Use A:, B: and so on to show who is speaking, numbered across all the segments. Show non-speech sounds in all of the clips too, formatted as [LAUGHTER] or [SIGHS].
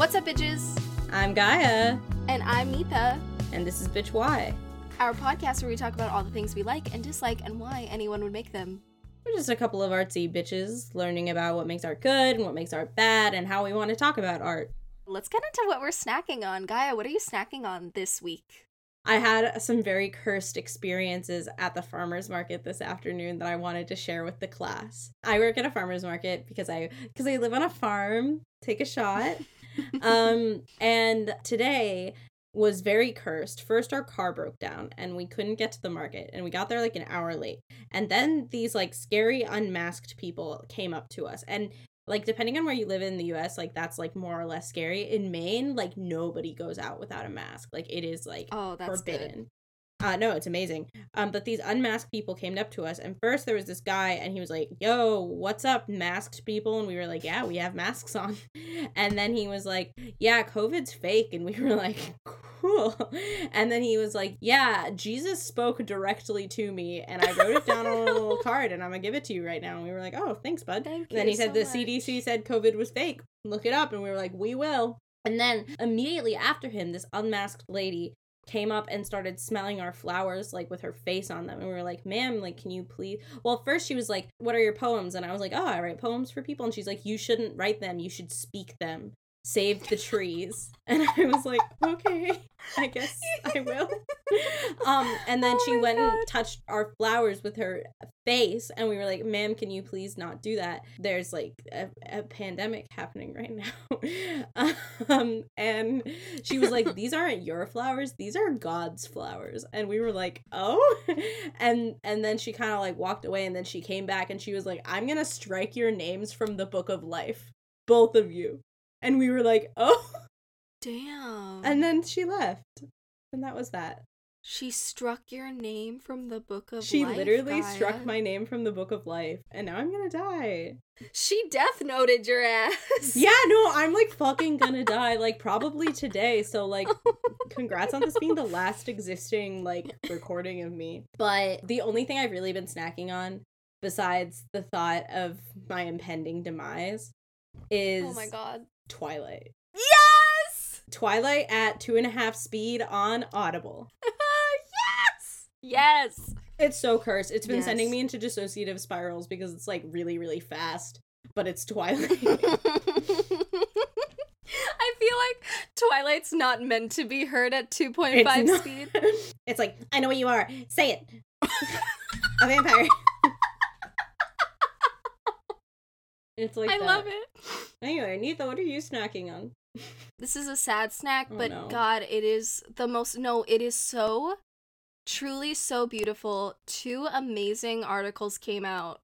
A: What's up, bitches?
B: I'm Gaia,
A: And I'm Neetha,
B: and this is Bitch Why.
A: our podcast where we talk about all the things we like and dislike and why anyone would make them.
B: We're just a couple of artsy bitches learning about what makes art good and what makes art bad and how we want to talk about art.
A: Let's get into what we're snacking on. Gaia, what are you snacking on this week?
B: I had some very cursed experiences at the farmers market this afternoon that I wanted to share with the class. I work at a farmers market because I because I live on a farm. Take a shot. [LAUGHS] um and today was very cursed. First our car broke down and we couldn't get to the market and we got there like an hour late. And then these like scary unmasked people came up to us and like depending on where you live in the US like that's like more or less scary. In Maine like nobody goes out without a mask. Like it is like
A: Oh, that's
B: forbidden.
A: good.
B: Uh, no, it's amazing. Um, but these unmasked people came up to us, and first there was this guy, and he was like, "Yo, what's up, masked people?" And we were like, "Yeah, we have masks on." [LAUGHS] And then he was like, "Yeah, COVID's fake," and we were like, [LAUGHS] "Cool." And then he was like, "Yeah, Jesus spoke directly to me, and I wrote it down on a little [LAUGHS] card, and I'm gonna give it to you right now." And we were like, "Oh, thanks, bud."
A: Thank
B: And then he said
A: so
B: the
A: much.
B: CDC said COVID was fake. Look it up. And we were like, we will. And then immediately after him, this unmasked lady came up and started smelling our flowers like with her face on them. And we were like ma'am like can you please well first she was like what are your poems? And i was like oh i write poems for people. And she's like you shouldn't write them. You should speak them save the trees. [LAUGHS] And i was like okay i guess i will. [LAUGHS] Um and then
A: Oh
B: she went
A: God.
B: and touched our flowers with her face and we were like ma'am can you please not do that? There's like a, a pandemic happening right now. [LAUGHS] Um and she was like these aren't your flowers these are god's flowers. And we were like oh? And and then she kind of like walked away and then she came back and she was like i'm gonna strike your names from the book of life both of you and we were like oh
A: Damn.
B: and then she left and that was that
A: she struck your name from the book of
B: she
A: life, She
B: literally
A: Gaia.
B: struck my name from the book of life and now i'm gonna die
A: She death noted your ass.
B: yeah no i'm like fucking [LAUGHS] gonna die like probably today so like [LAUGHS] congrats on this being the last existing like recording of me but the only thing i've really been snacking on besides the thought of my impending demise is
A: Oh my god.
B: Twilight
A: Yes!
B: twilight at two and a half speed on audible [LAUGHS]
A: yes! Yes!
B: it's so cursed it's been
A: Yes.
B: sending me into dissociative spirals because it's like really really fast but it's twilight [LAUGHS]
A: I feel like Twilight's not meant to be heard at 2.5
B: It's
A: speed. [LAUGHS]
B: it's like i know what you are say it a vampire it's like
A: I
B: that.
A: love it.
B: anyway Neetha, what are you snacking on
A: This is a sad snack,
B: Oh,
A: but
B: no.
A: God, it is the most. No, it is so, truly so beautiful. Two amazing articles came out.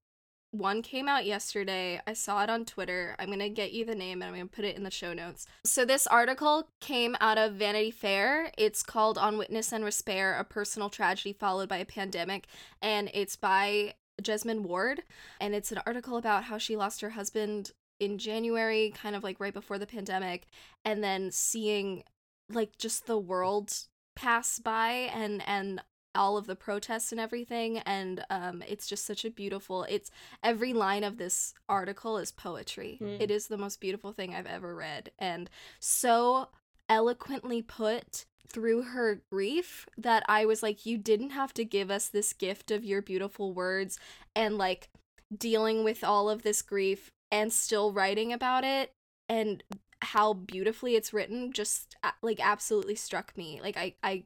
A: One came out yesterday. I saw it on Twitter. I'm going to get you the name and I'm going to put it in the show notes. So, this article came out of Vanity Fair. It's called On Witness and Despair A Personal Tragedy Followed by a Pandemic. And it's by Jesmyn Ward. And it's an article about how she lost her husband in January, kind of like right before the pandemic, and then seeing like just the world pass by and and all of the protests and everything and um it's just such a beautiful it's every line of this article is poetry
B: Mm.
A: it is the most beautiful thing i've ever read and so eloquently put through her grief that i was like you didn't have to give us this gift of your beautiful words and like dealing with all of this grief and still writing about it and how beautifully it's written just like absolutely struck me. Like i i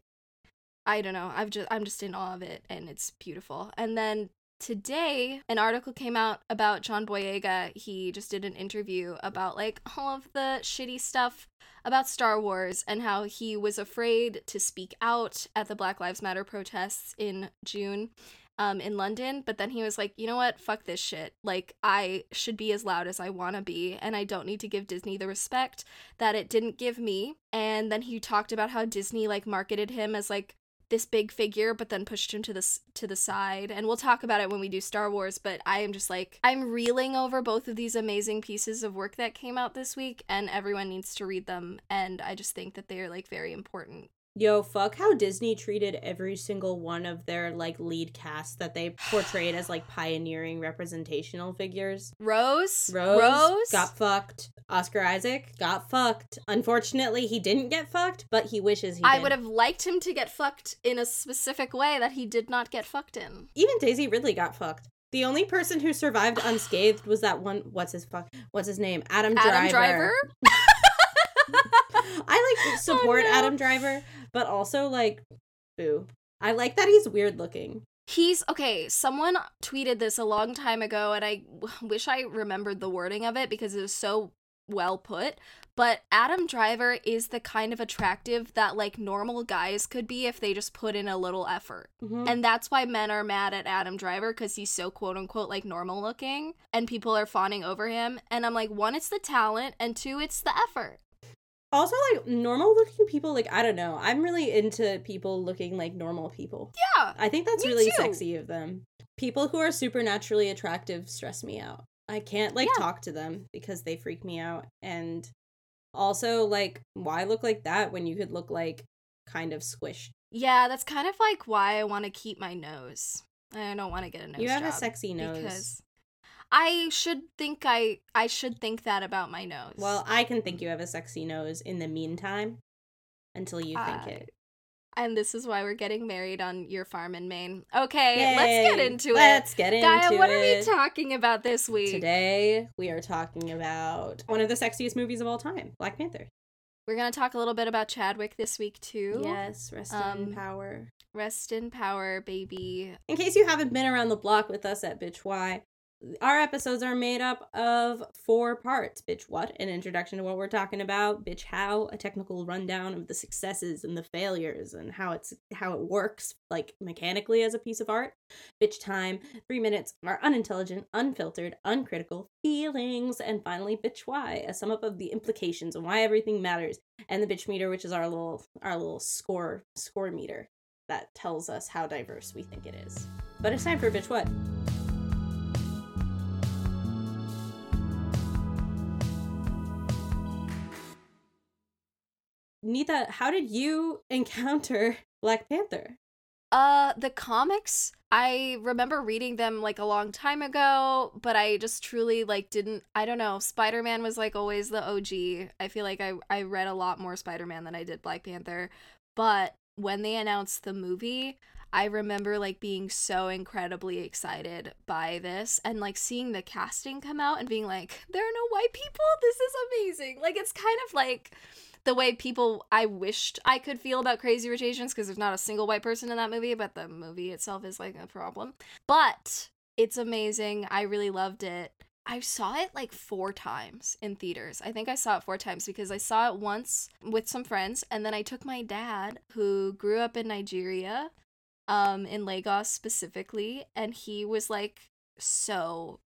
A: i don't know. I've just i'm just in awe of it and it's beautiful. And then today an article came out about john boyega he just did an interview about like all of the shitty stuff about star wars and how he was afraid to speak out at the black lives matter protests in june um, in London, but then he was like, you know what? Fuck this shit. Like, I should be as loud as I want to be, and I don't need to give Disney the respect that it didn't give me. And then he talked about how Disney like marketed him as like this big figure, but then pushed him to the to the side. And we'll talk about it when we do Star Wars. But I am just like I'm reeling over both of these amazing pieces of work that came out this week, and everyone needs to read them. And I just think that they are like very important
B: Yo, fuck how Disney treated every single one of their like lead cast that they portrayed as like pioneering representational figures.
A: Rose,
B: Rose,
A: Rose
B: got fucked. Oscar Isaac got fucked. Unfortunately, he didn't get fucked, but he wishes he
A: I
B: did.
A: would have liked him to get fucked in a specific way that he did not get fucked in.
B: Even Daisy Ridley got fucked. The only person who survived unscathed was that one. What's his fuck? What's his name? Adam Driver.
A: Adam Driver. [LAUGHS] [LAUGHS]
B: I like [LAUGHS] support
A: no.
B: Adam Driver, but also like, boo. I like that he's weird looking.
A: He's okay. Someone tweeted this a long time ago, and I wish I remembered the wording of it because it was so well put. But Adam Driver is the kind of attractive that like normal guys could be if they just put in a little effort.
B: Mhm.
A: And that's why men are mad at Adam Driver because he's so quote unquote like normal looking and people are fawning over him. And I'm like, one, it's the talent, and two, it's the effort.
B: Also, like normal looking people, like I don't know. I'm really into people looking like normal people.
A: Yeah.
B: I think that's really
A: too.
B: sexy of them. People who are supernaturally attractive stress me out. I can't like
A: Yeah.
B: talk to them because they freak me out. And also, like, why look like that when you could look like kind of squished?
A: Yeah, that's kind of like why I want to keep my nose. I don't want to get a nose
B: you have a sexy nose.
A: because I should think I I should think that about my nose.
B: Well, I can think you have a sexy nose in the meantime until you think
A: Uh,
B: it.
A: and this is why we're getting married on your farm in Maine. Okay, let's get
B: Yay.
A: into
B: Let's get into
A: it.
B: into
A: Gaia, what
B: it.
A: are we talking about this week?
B: Today, we are talking about one of the sexiest movies of all time, Black Panther.
A: We're gonna talk a little bit about Chadwick this week too.
B: Yes, rest in
A: Um,
B: power.
A: Rest in power, baby.
B: In case you haven't been around the block with us at Bitch Why, our episodes are made up of four parts. Bitch What, an introduction to what we're talking about, Bitch How, a technical rundown of the successes and the failures and how it's how it works, like mechanically as a piece of art, Bitch Time, three minutes of our unintelligent, unfiltered, uncritical feelings, and finally Bitch Why, a sum up of the implications and why everything matters, and the Bitch Meter, which is our little our little score score meter that tells us how diverse we think it is. But it's time for Bitch What? Nita, how did you [LAUGHS] encounter Black Panther?
A: Uh, the comics, I remember reading them like a long time ago, but I just truly like didn't. I don't know. Spider Man was like always the OG. I feel like I I read a lot more Spider Man than I did Black Panther, but when they announced the movie. I remember like being so incredibly excited by this and like seeing the casting come out and being like, there are no white people. This is amazing. Like, it's kind of like the way people I wished I could feel about Crazy Rich Asians because there's not a single white person in that movie, but the movie itself is like a problem. But it's amazing. I really loved it. I saw it like four times in theaters. I think I saw it four times because I saw it once with some friends, and then I took my dad, who grew up in Nigeria, um, in Lagos specifically, and he was like so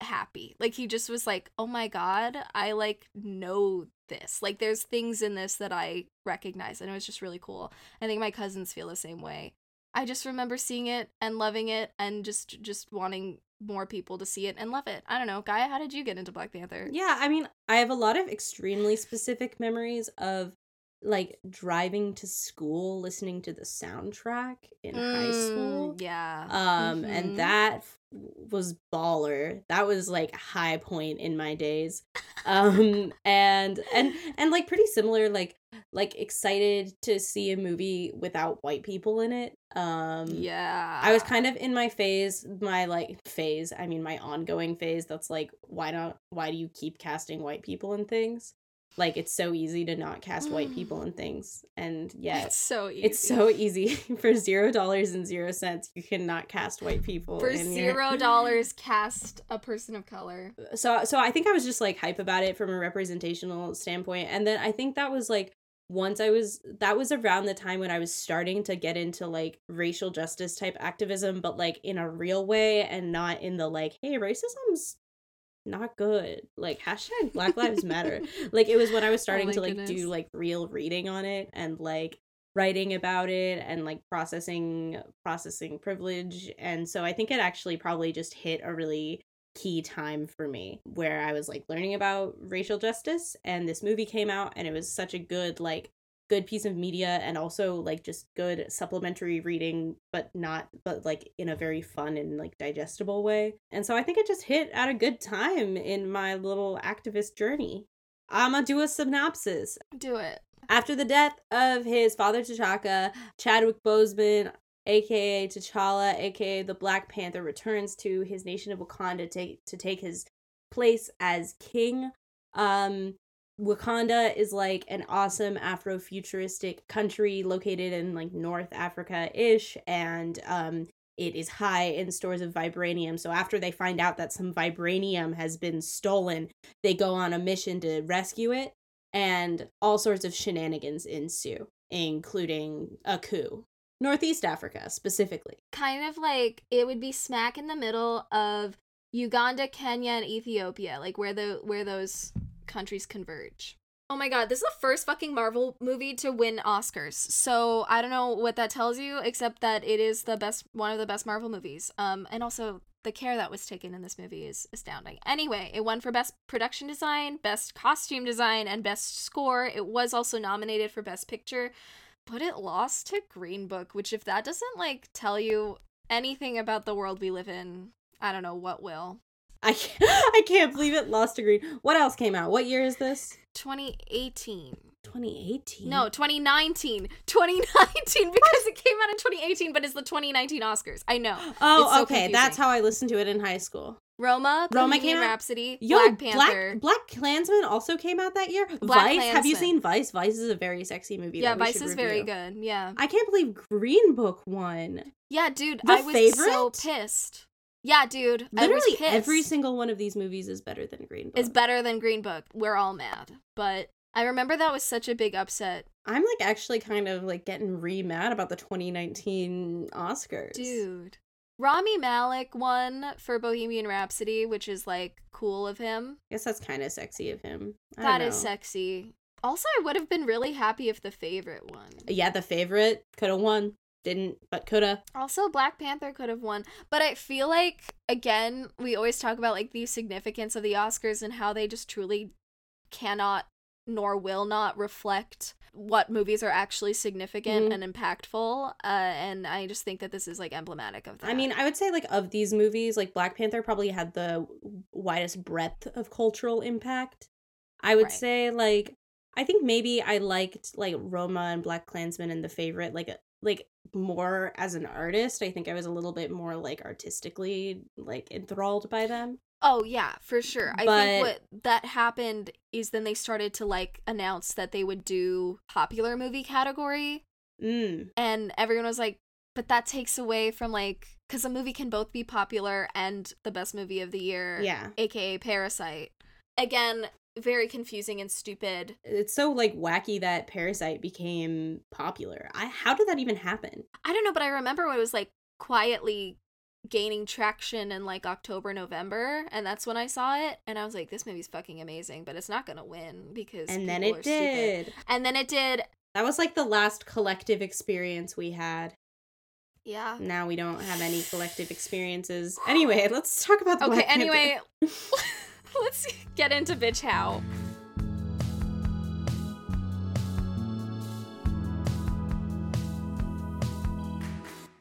A: happy. Like he just was like, "Oh my god, I like know this. Like there's things in this that I recognize." And it was just really cool. I think my cousins feel the same way. I just remember seeing it and loving it and just just wanting more people to see it and love it. I don't know. Gaia, how did you get into Black Panther?
B: Yeah, I mean, I have a lot of extremely specific memories of like driving to school listening to the soundtrack in high school.
A: Mm, Yeah.
B: Um
A: Mhm.
B: and that f- was baller. That was like high point in my days. Um [LAUGHS] and and and like pretty similar like like excited to see a movie without white people in it. Um
A: yeah.
B: I was kind of in my phase, my like phase, I mean my ongoing phase that's like why not why do you keep casting white people in things? Like it's so easy to not cast white mm. people in things and yet
A: It's so easy.
B: it's so easy [LAUGHS] for zero dollars and zero cents you cannot cast white people
A: for zero dollars cast a person of color.
B: Uh, so so i think i was just like hype about it from a representational standpoint and then i think that was like once i was that was around the time when i was starting to get into like racial justice type activism but like in a real way and not in the like hey racism's not good. Like hashtag black lives matter. [LAUGHS] Like it was when i was oh starting
A: my
B: to like
A: goodness.
B: do like real reading on it and like writing about it and like processing processing privilege. And so i think it actually probably just hit a really key time for me where i was like learning about racial justice and this movie came out and it was such a good like good piece of media and also like just good supplementary reading but not but like in a very fun and like digestible way and so i think it just hit at a good time in my little activist journey i'm gonna do a synopsis
A: Do it.
B: after the death of his father T'Chaka, Chadwick Boseman, aka T'Challa, aka the Black Panther, returns to his nation of Wakanda to, to take his place as king. Um, Wakanda is like an awesome Afrofuturistic country located in like North Africa ish, and um, it is high in stores of vibranium. So after they find out that some vibranium has been stolen, they go on a mission to rescue it and all sorts of shenanigans ensue, including a coup. Northeast Africa, specifically.
A: Kind of like it would be smack in the middle of Uganda, Kenya, and Ethiopia, like where the where those countries converge. Oh my god, this is the first fucking Marvel movie to win Oscars. So I don't know what that tells you, except that it is the best one of the best Marvel movies. Um and also the care that was taken in this movie is astounding. Anyway, it won for best production design, best costume design, and best score. It was also nominated for best picture, but it lost to Green Book, which if that doesn't like tell you anything about the world we live in, I don't know what will.
B: I can't, [LAUGHS] I can't believe it lost to green. What else came out? What year is this?
A: 2018.
B: 2018.
A: No, 2019. [LAUGHS] 2019 because it came out in 2018, but it's the 2019 Oscars. I know.
B: Oh,
A: so
B: okay.
A: confusing.
B: That's how I listened to it in high school.
A: Roma,
B: Roma
A: Bohemian
B: came out-
A: Rhapsody,
B: Yo,
A: Black Panther.
B: Black Black Klansman also came out that year.
A: Black
B: Vice. Have you seen Vice? Vice is a very sexy movie.
A: yeah,
B: that
A: Vice is very good. Yeah.
B: I can't believe Green Book won.
A: Yeah, dude,
B: The
A: I was so pissed. Yeah, dude.
B: Literally every single one of these movies is better than Green Book.
A: is better than Green Book. We're all mad. But I remember that was such a big upset.
B: I'm like actually kind of like getting re mad about the 2019 Oscars.
A: Dude. Rami Malek won for Bohemian Rhapsody, which is like cool of him.
B: I guess that's kind of sexy of him. I
A: That is sexy. Also, I would have been really happy if the favorite won.
B: Yeah, the favorite could have won. Didn't, but coulda.
A: Also, Black Panther could have won. But I feel like, again, we always talk about like the significance of the Oscars and how they just truly cannot nor will not reflect what movies are actually significant
B: Mhm.
A: and impactful. Uh, and I just think that this is like emblematic of that.
B: I mean, I would say like of these movies, like Black Panther probably had the widest breadth of cultural impact. I would
A: Right.
B: say like I think maybe I liked like Roma and Black Klansman and the favorite like like more as an artist. I think I was a little bit more like artistically like enthralled by them.
A: Oh yeah, for sure. I think what that happened is then they started to like announce that they would do popular movie category
B: Mm.
A: and everyone was like but that takes away from like cuz a movie can both be popular and the best movie of the year,
B: Yeah.
A: aka Parasite. Again, very confusing and stupid.
B: It's so like wacky that Parasite became popular. I how did that even happen?
A: I don't know, but I remember when it was like quietly gaining traction in like October, November, and that's when I saw it and I was like this movie's fucking amazing, but it's not going to win because
B: And then it
A: are stupid.
B: did.
A: And then it did.
B: That was like the last collective experience we had.
A: Yeah.
B: Now we don't have any [SIGHS] collective experiences. Anyway, [SIGHS] let's talk about the
A: Okay, anyway, [LAUGHS] [LAUGHS] let's get into bitch how.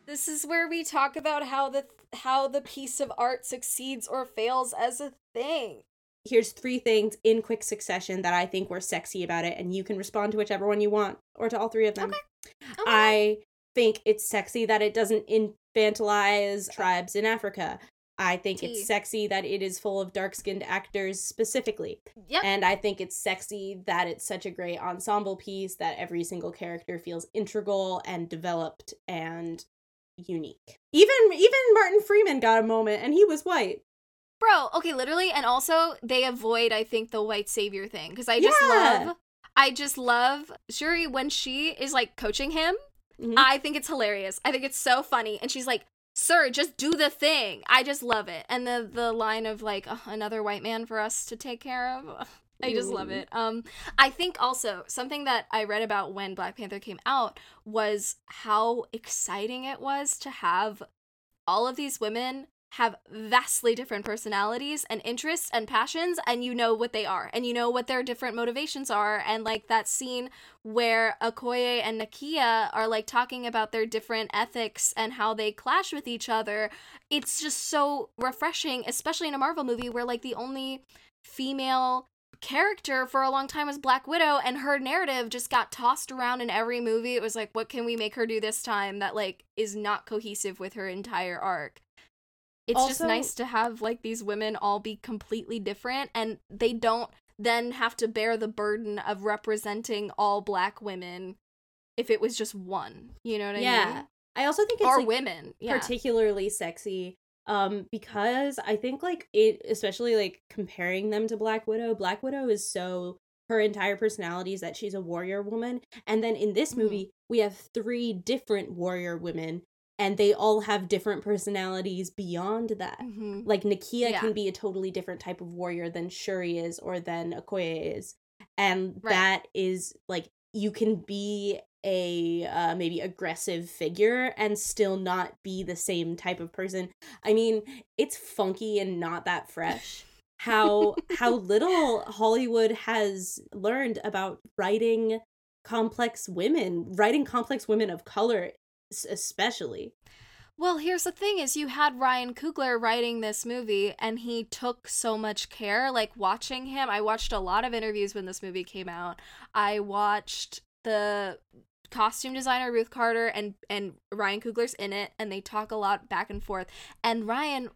A: This is where we talk about how the how the piece of art succeeds or fails as a thing.
B: Here's three things in quick succession that I think were sexy about it, and you can respond to whichever one you want, or to all three of them.
A: Okay.
B: I think it's sexy that it doesn't infantilize tribes in Africa. I think
A: Tea.
B: it's sexy that it is full of dark skinned actors specifically.
A: Yep.
B: And I think it's sexy that it's such a great ensemble piece that every single character feels integral and developed and unique. Even even Martin Freeman got a moment and he was white.
A: Bro, okay, literally, and also they avoid, I think, the white savior thing because I just
B: Yeah.
A: love, I just love Shuri when she is like coaching him.
B: Mhm.
A: I think it's hilarious. I think it's so funny, and she's like, "Sir, just do the thing." I just love it, and the the line of like "Ugh, another white man for us to take care of. [LAUGHS] I just love it. Um, I think also something that I read about when Black Panther came out was how exciting it was to have all of these women have vastly different personalities and interests and passions and you know what they are and you know what their different motivations are and like that scene where Okoye and Nakia are like talking about their different ethics and how they clash with each other it's just so refreshing especially in a Marvel movie where like the only female character for a long time was Black Widow and her narrative just got tossed around in every movie. It was like what can we make her do this time that like is not cohesive with her entire arc. It's also, just nice to have like these women all be completely different and they don't then have to bear the burden of representing all black women if it was just one. You know what I
B: yeah.
A: mean? Yeah.
B: I also think it's
A: or
B: like,
A: women
B: yeah. particularly sexy um because i think like it especially like comparing them to black widow black widow is so her entire personality is that she's a warrior woman and then in this mm-hmm. movie mm-hmm. we have three different warrior women and they all have different personalities beyond that mm-hmm. like nakia yeah. can be a totally different type of warrior than shuri is or than okoye is and right. that is like you can be a uh, maybe aggressive figure and still not be the same type of person. I mean, it's funky and not that fresh. How how [LAUGHS] little Hollywood has learned about writing complex women, writing complex women of color especially.
A: Well, here's the thing is you had Ryan Coogler writing this movie and he took so much care like watching him. I watched a lot of interviews when this movie came out. I watched the costume designer Ruth Carter and and Ryan Coogler's in it and they talk a lot back and forth. And Ryan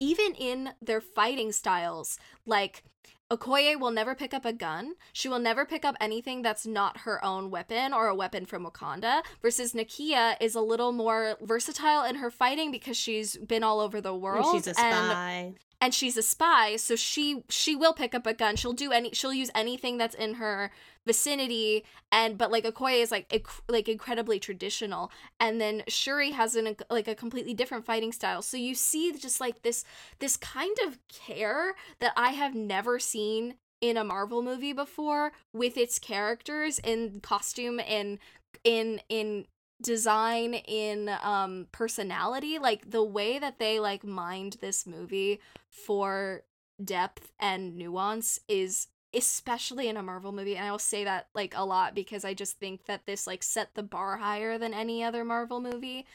A: even in their fighting styles, like Okoye will never pick up a gun. She will never pick up anything that's not her own weapon or a weapon from Wakanda. Versus Nakia is a little more versatile in her fighting because she's been all over the world.
B: And she's a spy.
A: And, and she's a spy, so she she will pick up a gun. She'll do any she'll use anything that's in her vicinity and but like Okoye is like inc- like incredibly traditional and then Shuri has an like a completely different fighting style so you see just like this this kind of care that I have never seen in a Marvel movie before with its characters in costume and in in design in um personality like the way that they like mined this movie for depth and nuance is especially in a Marvel movie and I will say that like a lot because I just think that this like set the bar higher than any other Marvel movie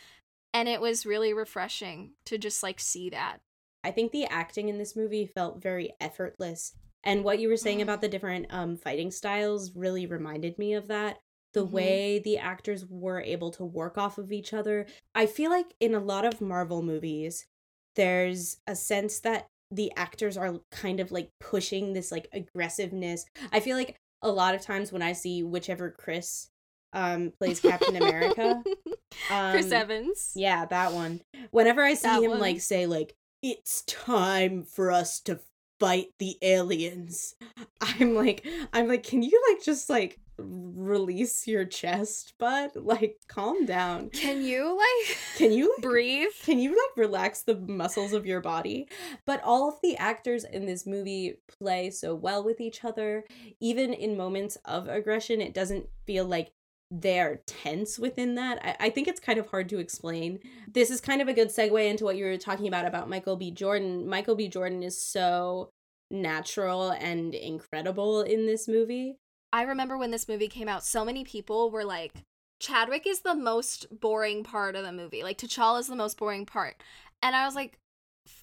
A: and it was really refreshing to just like see that.
B: I think the acting in this movie felt very effortless and what you were saying about the different um fighting styles really reminded me of that the mm-hmm. way the actors were able to work off of each other. I feel like in a lot of Marvel movies there's a sense that the actors are kind of like pushing this like aggressiveness. I feel like a lot of times when I see whichever Chris um plays Captain America, [LAUGHS]
A: um, Chris Evans.
B: Yeah, that one. Whenever I see that him one. like say like it's time for us to fight the aliens. I'm like I'm like can you like just like release your chest bud? Like calm down.
A: Can you like
B: can you? like, [LAUGHS]
A: breathe?
B: Can you like relax the muscles of your body? But all of the actors in this movie play so well with each other. Even in moments of aggression it doesn't feel like they're tense within that. I, I think it's kind of hard to explain. This is kind of a good segue into what you were talking about about michael b. Jordan. Michael b. Jordan is so natural and incredible in this movie
A: I remember when this movie came out, so many people were like, Chadwick is the most boring part of the movie. Like, T'Challa is the most boring part. And I was like,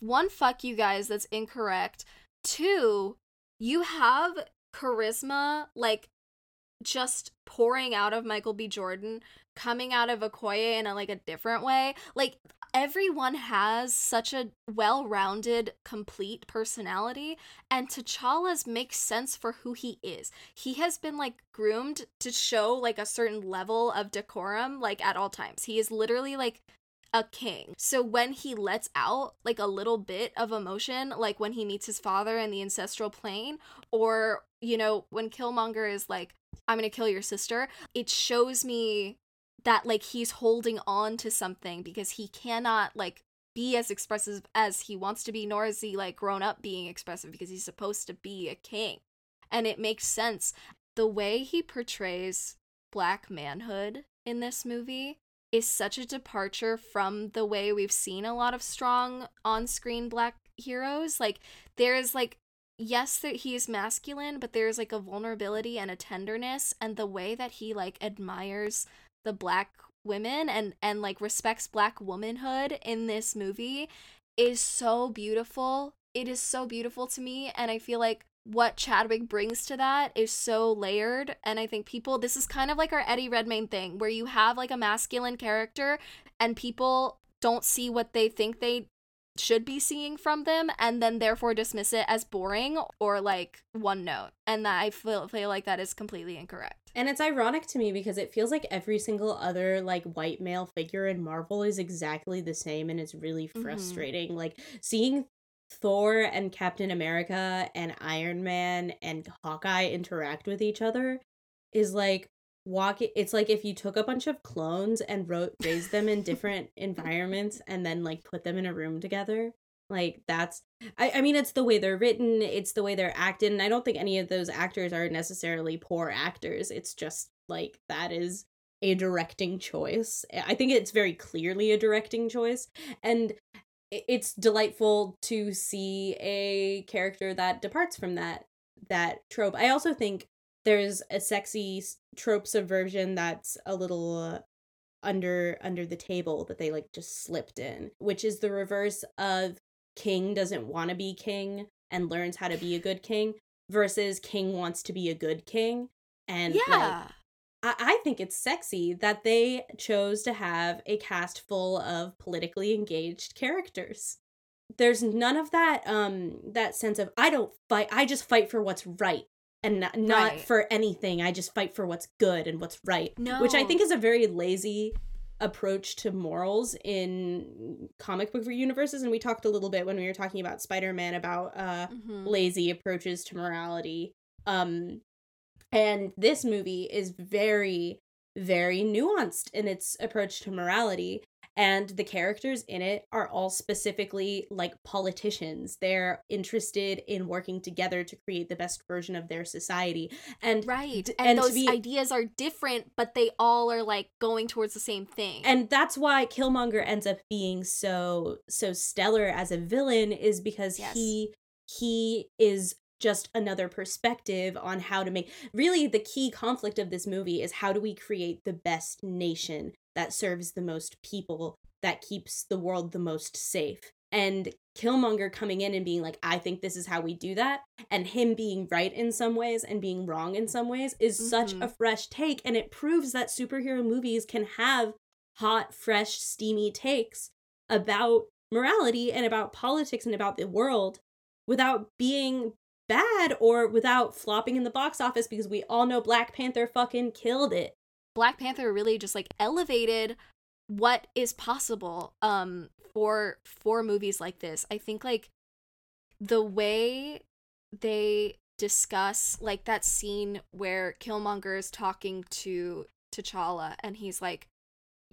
A: one, fuck you guys, that's incorrect. Two, you have charisma, like, just pouring out of Michael B. Jordan, coming out of Okoye in a like a different way. Like everyone has such a well-rounded, complete personality, and T'Challa's makes sense for who he is. He has been like groomed to show like a certain level of decorum like at all times. He is literally like a king. So when he lets out like a little bit of emotion, like when he meets his father in the ancestral plane, or you know, when Killmonger is like, I'm gonna kill your sister, it shows me that like he's holding on to something because he cannot like be as expressive as he wants to be nor is he like grown up being expressive because he's supposed to be a king. And it makes sense. The way he portrays black manhood in this movie is such a departure from the way we've seen a lot of strong on-screen black heroes. Like there's like yes that he is masculine, but there's like a vulnerability and a tenderness and the way that he like admires the black women and and like respects black womanhood in this movie is so beautiful. It is so beautiful to me and I feel like what Chadwick brings to that is so layered and I think people this is kind of like our Eddie Redmayne thing where you have like a masculine character and people don't see what they think they should be seeing from them and then therefore dismiss it as boring or like one note and that i feel, feel like that is completely incorrect
B: and it's ironic to me because it feels like every single other like white male figure in marvel is exactly the same and it's really mm-hmm. frustrating mm-hmm. like seeing thor and captain america and iron man and hawkeye interact with each other is like walk it's like if you took a bunch of clones and wrote raised them in different environments and then like put them in a room together like that's I, I mean it's the way they're written it's the way they're acted and i don't think any of those actors are necessarily poor actors it's just like that is a directing choice i think it's very clearly a directing choice and it's delightful to see a character that departs from that that trope i also think there's a sexy trope subversion that's a little uh, under under the table that they like just slipped in which is the reverse of king doesn't want to be king and learns how to be a good king versus king wants to be a good king. And yeah. Like, I, I think it's sexy that they chose to have a cast full of politically engaged characters. There's none of that um that sense of i don't fight i just fight for what's right and not, not right. for anything. I just fight for what's good and what's right. No. Which I think is a very lazy approach to morals in comic book universes and we talked a little bit when we were talking about Spider-Man about uh mm-hmm. lazy approaches to morality. Um and this movie is very very nuanced in its approach to morality and the characters in it are all specifically like politicians they're interested in working together to create the best version of their society and
A: right and, and those be, ideas are different but they all are like going towards the same thing
B: and that's why killmonger ends up being so so stellar as a villain is because yes. he he is just another perspective on how to make really the key conflict of this movie is how do we create the best nation that serves the most people that keeps the world the most safe and Killmonger coming in and being like, I think this is how we do that, and him being right in some ways and being wrong in some ways is mm-hmm. such a fresh take. And it proves that superhero movies can have hot, fresh, steamy takes about morality and about politics and about the world without being bad or without flopping in the box office because we all know Black Panther fucking killed it.
A: Black Panther really just like elevated what is possible um for for movies like this. I think like the way they discuss like that scene where Killmonger is talking to T'Challa and he's like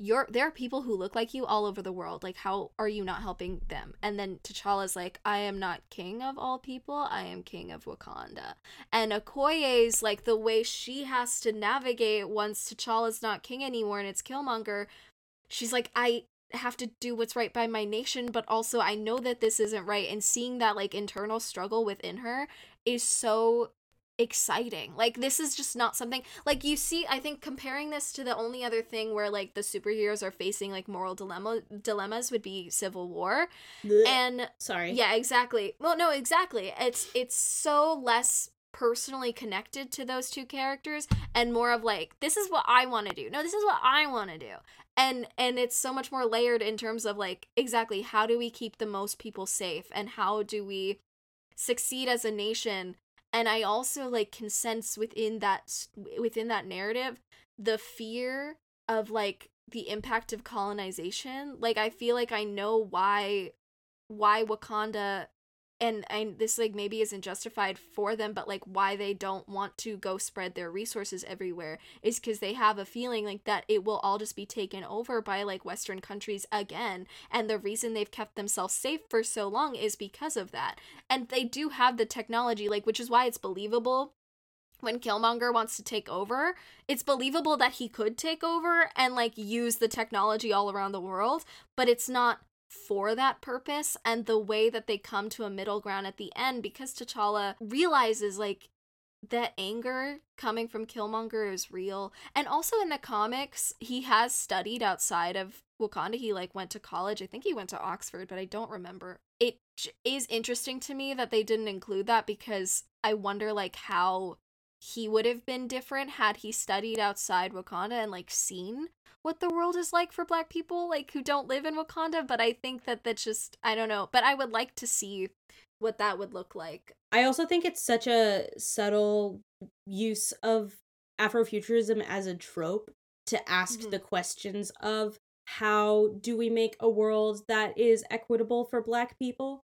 A: you're there are people who look like you all over the world. Like, how are you not helping them? And then T'Challa's like, I am not king of all people. I am king of Wakanda. And Okoye's like the way she has to navigate once T'Challa's not king anymore and it's Killmonger. She's like, I have to do what's right by my nation, but also I know that this isn't right. And seeing that like internal struggle within her is so exciting. Like this is just not something like you see I think comparing this to the only other thing where like the superheroes are facing like moral dilemma dilemmas would be Civil War. Blech. And
B: sorry.
A: Yeah, exactly. Well, no, exactly. It's it's so less personally connected to those two characters and more of like this is what I want to do. No, this is what I want to do. And and it's so much more layered in terms of like exactly how do we keep the most people safe and how do we succeed as a nation and i also like can sense within that within that narrative the fear of like the impact of colonization. Like i feel like i know why why wakanda and and this like maybe isn't justified for them but like why they don't want to go spread their resources everywhere is because they have a feeling like that it will all just be taken over by like western countries again and the reason they've kept themselves safe for so long is because of that. And they do have the technology like which is why it's believable when Killmonger wants to take over, it's believable that he could take over and like use the technology all around the world, but it's not for that purpose. And the way that they come to a middle ground at the end, because T'Challa realizes like that anger coming from Killmonger is real. And also in the comics, he has studied outside of Wakanda. He like went to college. I think he went to Oxford, but I don't remember. It is interesting to me that they didn't include that because I wonder like how he would have been different had he studied outside Wakanda and like seen what the world is like for black people like who don't live in Wakanda, but I think that that's just I don't know, but I would like to see what that would look like.
B: I also think it's such a subtle use of Afrofuturism as a trope to ask mm-hmm. the questions of how do we make a world that is equitable for black people?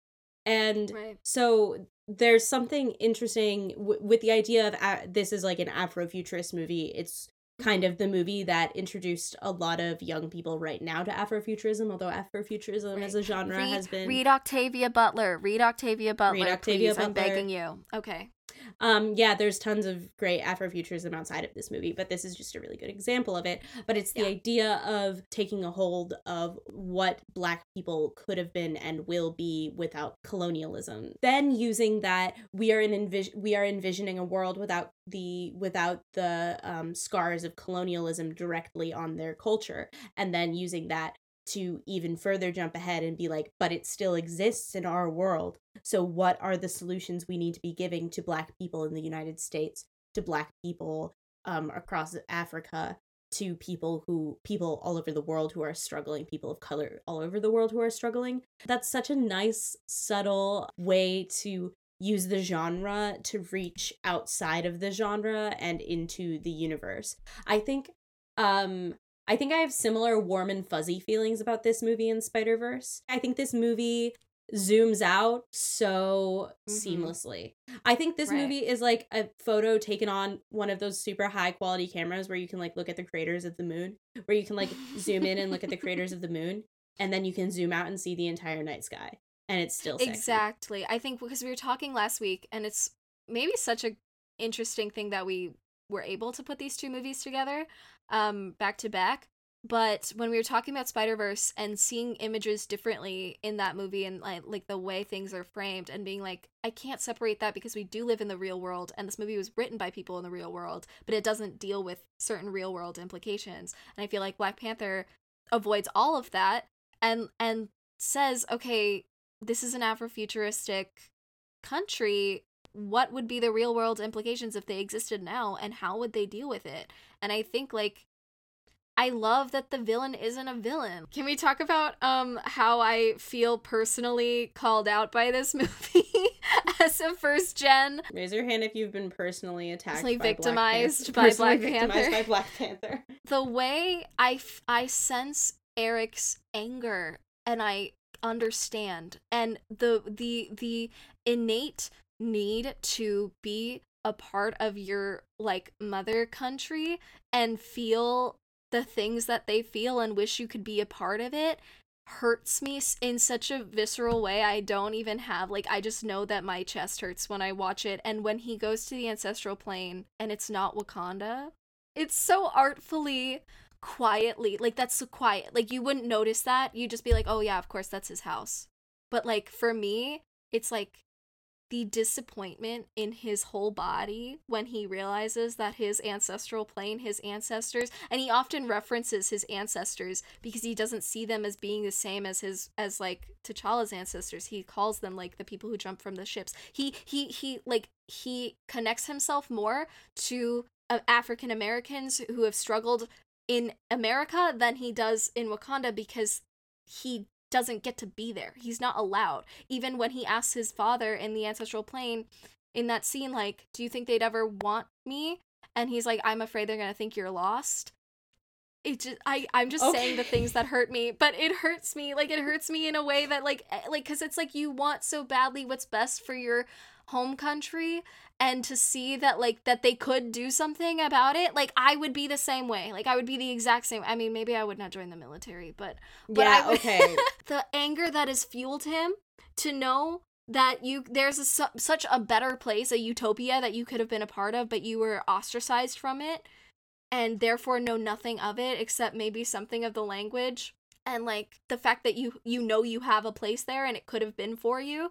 B: And right. so there's something interesting w- with the idea of uh, this is like an Afrofuturist movie. It's kind of the movie that introduced a lot of young people right now to Afrofuturism, although Afrofuturism right. as a genre
A: read,
B: has been.
A: Read Octavia Butler. Read Octavia Butler. Read Octavia please. Butler. I'm begging you. Okay.
B: Um, yeah, there's tons of great Afrofuturism outside of this movie, but this is just a really good example of it. But it's the yeah. idea of taking a hold of what Black people could have been and will be without colonialism. Then using that, we are in envis- we are envisioning a world without the without the um, scars of colonialism directly on their culture, and then using that to even further jump ahead and be like, but it still exists in our world. So, what are the solutions we need to be giving to Black people in the United States, to Black people um, across Africa, to people who, people all over the world who are struggling, people of color all over the world who are struggling? That's such a nice, subtle way to use the genre to reach outside of the genre and into the universe. I think um I think I have similar warm and fuzzy feelings about this movie in Spider Verse. I think this movie zooms out so mm-hmm. seamlessly. I think this right. movie is like a photo taken on one of those super high quality cameras where you can like look at the craters of the moon, where you can like zoom in and look at the craters of the moon, and then you can zoom out and see the entire night sky. And it's still sexy.
A: Exactly. I think because we were talking last week and it's maybe such a interesting thing that we were able to put these two movies together um back to back. But when we were talking about spider-verse and seeing images differently in that movie and like, like the way things are framed and being like i can't separate that because we do live in the real world and this movie was written by people in the real world but it doesn't deal with certain real world implications. And i feel like black panther avoids all of that and and says okay this is an afrofuturistic country what would be the real world implications if they existed now and how would they deal with it and i think like I love that the villain isn't a villain. Can we talk about um how I feel personally called out by this [LAUGHS] movie as a first gen?
B: Raise your hand if you've been personally attacked,
A: personally
B: by
A: victimized
B: Black
A: by Black Panther.
B: by Black Panther.
A: The way I f- I sense Eric's anger and I understand and the the the innate need to be a part of your like mother country and feel the things that they feel and wish you could be a part of it hurts me in such a visceral way. I don't even have like I just know that my chest hurts when I watch it. And when he goes to the ancestral plane and it's not Wakanda it's so artfully quietly like that's so quiet. Like you wouldn't notice that. You'd just be like oh yeah of course that's his house. But like for me it's like the disappointment in his whole body when he realizes that his ancestral plane his ancestors and he often references his ancestors because he doesn't see them as being the same as his as like T'Challa's ancestors. He calls them like the people who jump from the ships. He he he like he connects himself more to uh, African Americans who have struggled in America than he does in Wakanda because he doesn't get to be there. He's not allowed. Even when he asks his father in the ancestral plane in that scene like, "Do you think they'd ever want me?" and he's like, "I'm afraid they're going to think you're lost." It just I I'm just okay. saying the things that hurt me, but it hurts me. Like it hurts me in a way that like eh, like cuz it's like you want so badly what's best for your home country and to see that like that they could do something about it like i would be the same way. Like i would be the exact same. I mean maybe i would not join the military but but
B: yeah
A: I,
B: okay. [LAUGHS]
A: The anger that has fueled him to know that you there's a, su- such a better place, a utopia that you could have been a part of, but you were ostracized from it and therefore know nothing of it except maybe something of the language and like the fact that you you know you have a place there and it could have been for you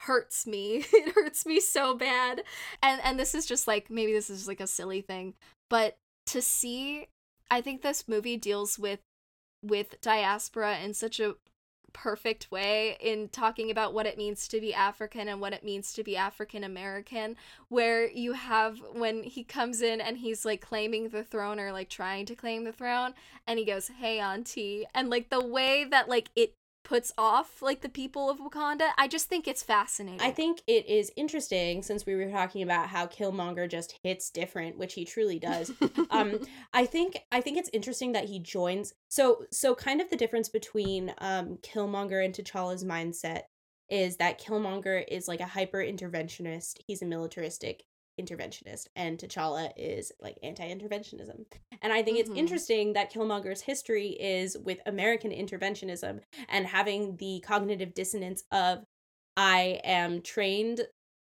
A: hurts me [LAUGHS] it hurts me so bad and and this is just like maybe this is like a silly thing but to see i think this movie deals with with diaspora in such a perfect way in talking about what it means to be African and what it means to be African American. Where you have when he comes in and he's like claiming the throne or like trying to claim the throne, and he goes, Hey, Auntie. And like the way that like it puts off like the people of Wakanda. I just think it's fascinating.
B: I think it is interesting since we were talking about how Killmonger just hits different, which he truly does. [LAUGHS] um I think I think it's interesting that he joins so so kind of the difference between um Killmonger and T'Challa's mindset is that Killmonger is like a hyper interventionist. He's a militaristic interventionist and T'Challa is like anti-interventionism. And I think mm-hmm. it's interesting that Killmonger's history is with American interventionism and having the cognitive dissonance of I am trained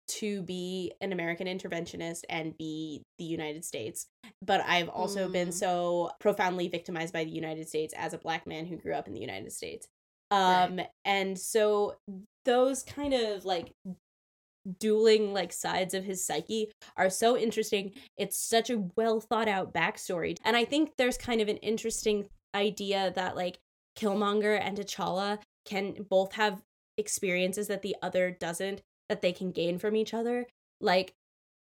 B: to be an American interventionist and be the United States, but I've also mm. been so profoundly victimized by the United States as a black man who grew up in the United States. Um right. and so those kind of like dueling like sides of his psyche are so interesting. It's such a well thought out backstory. And I think there's kind of an interesting idea that like Killmonger and T'Challa can both have experiences that the other doesn't that they can gain from each other. Like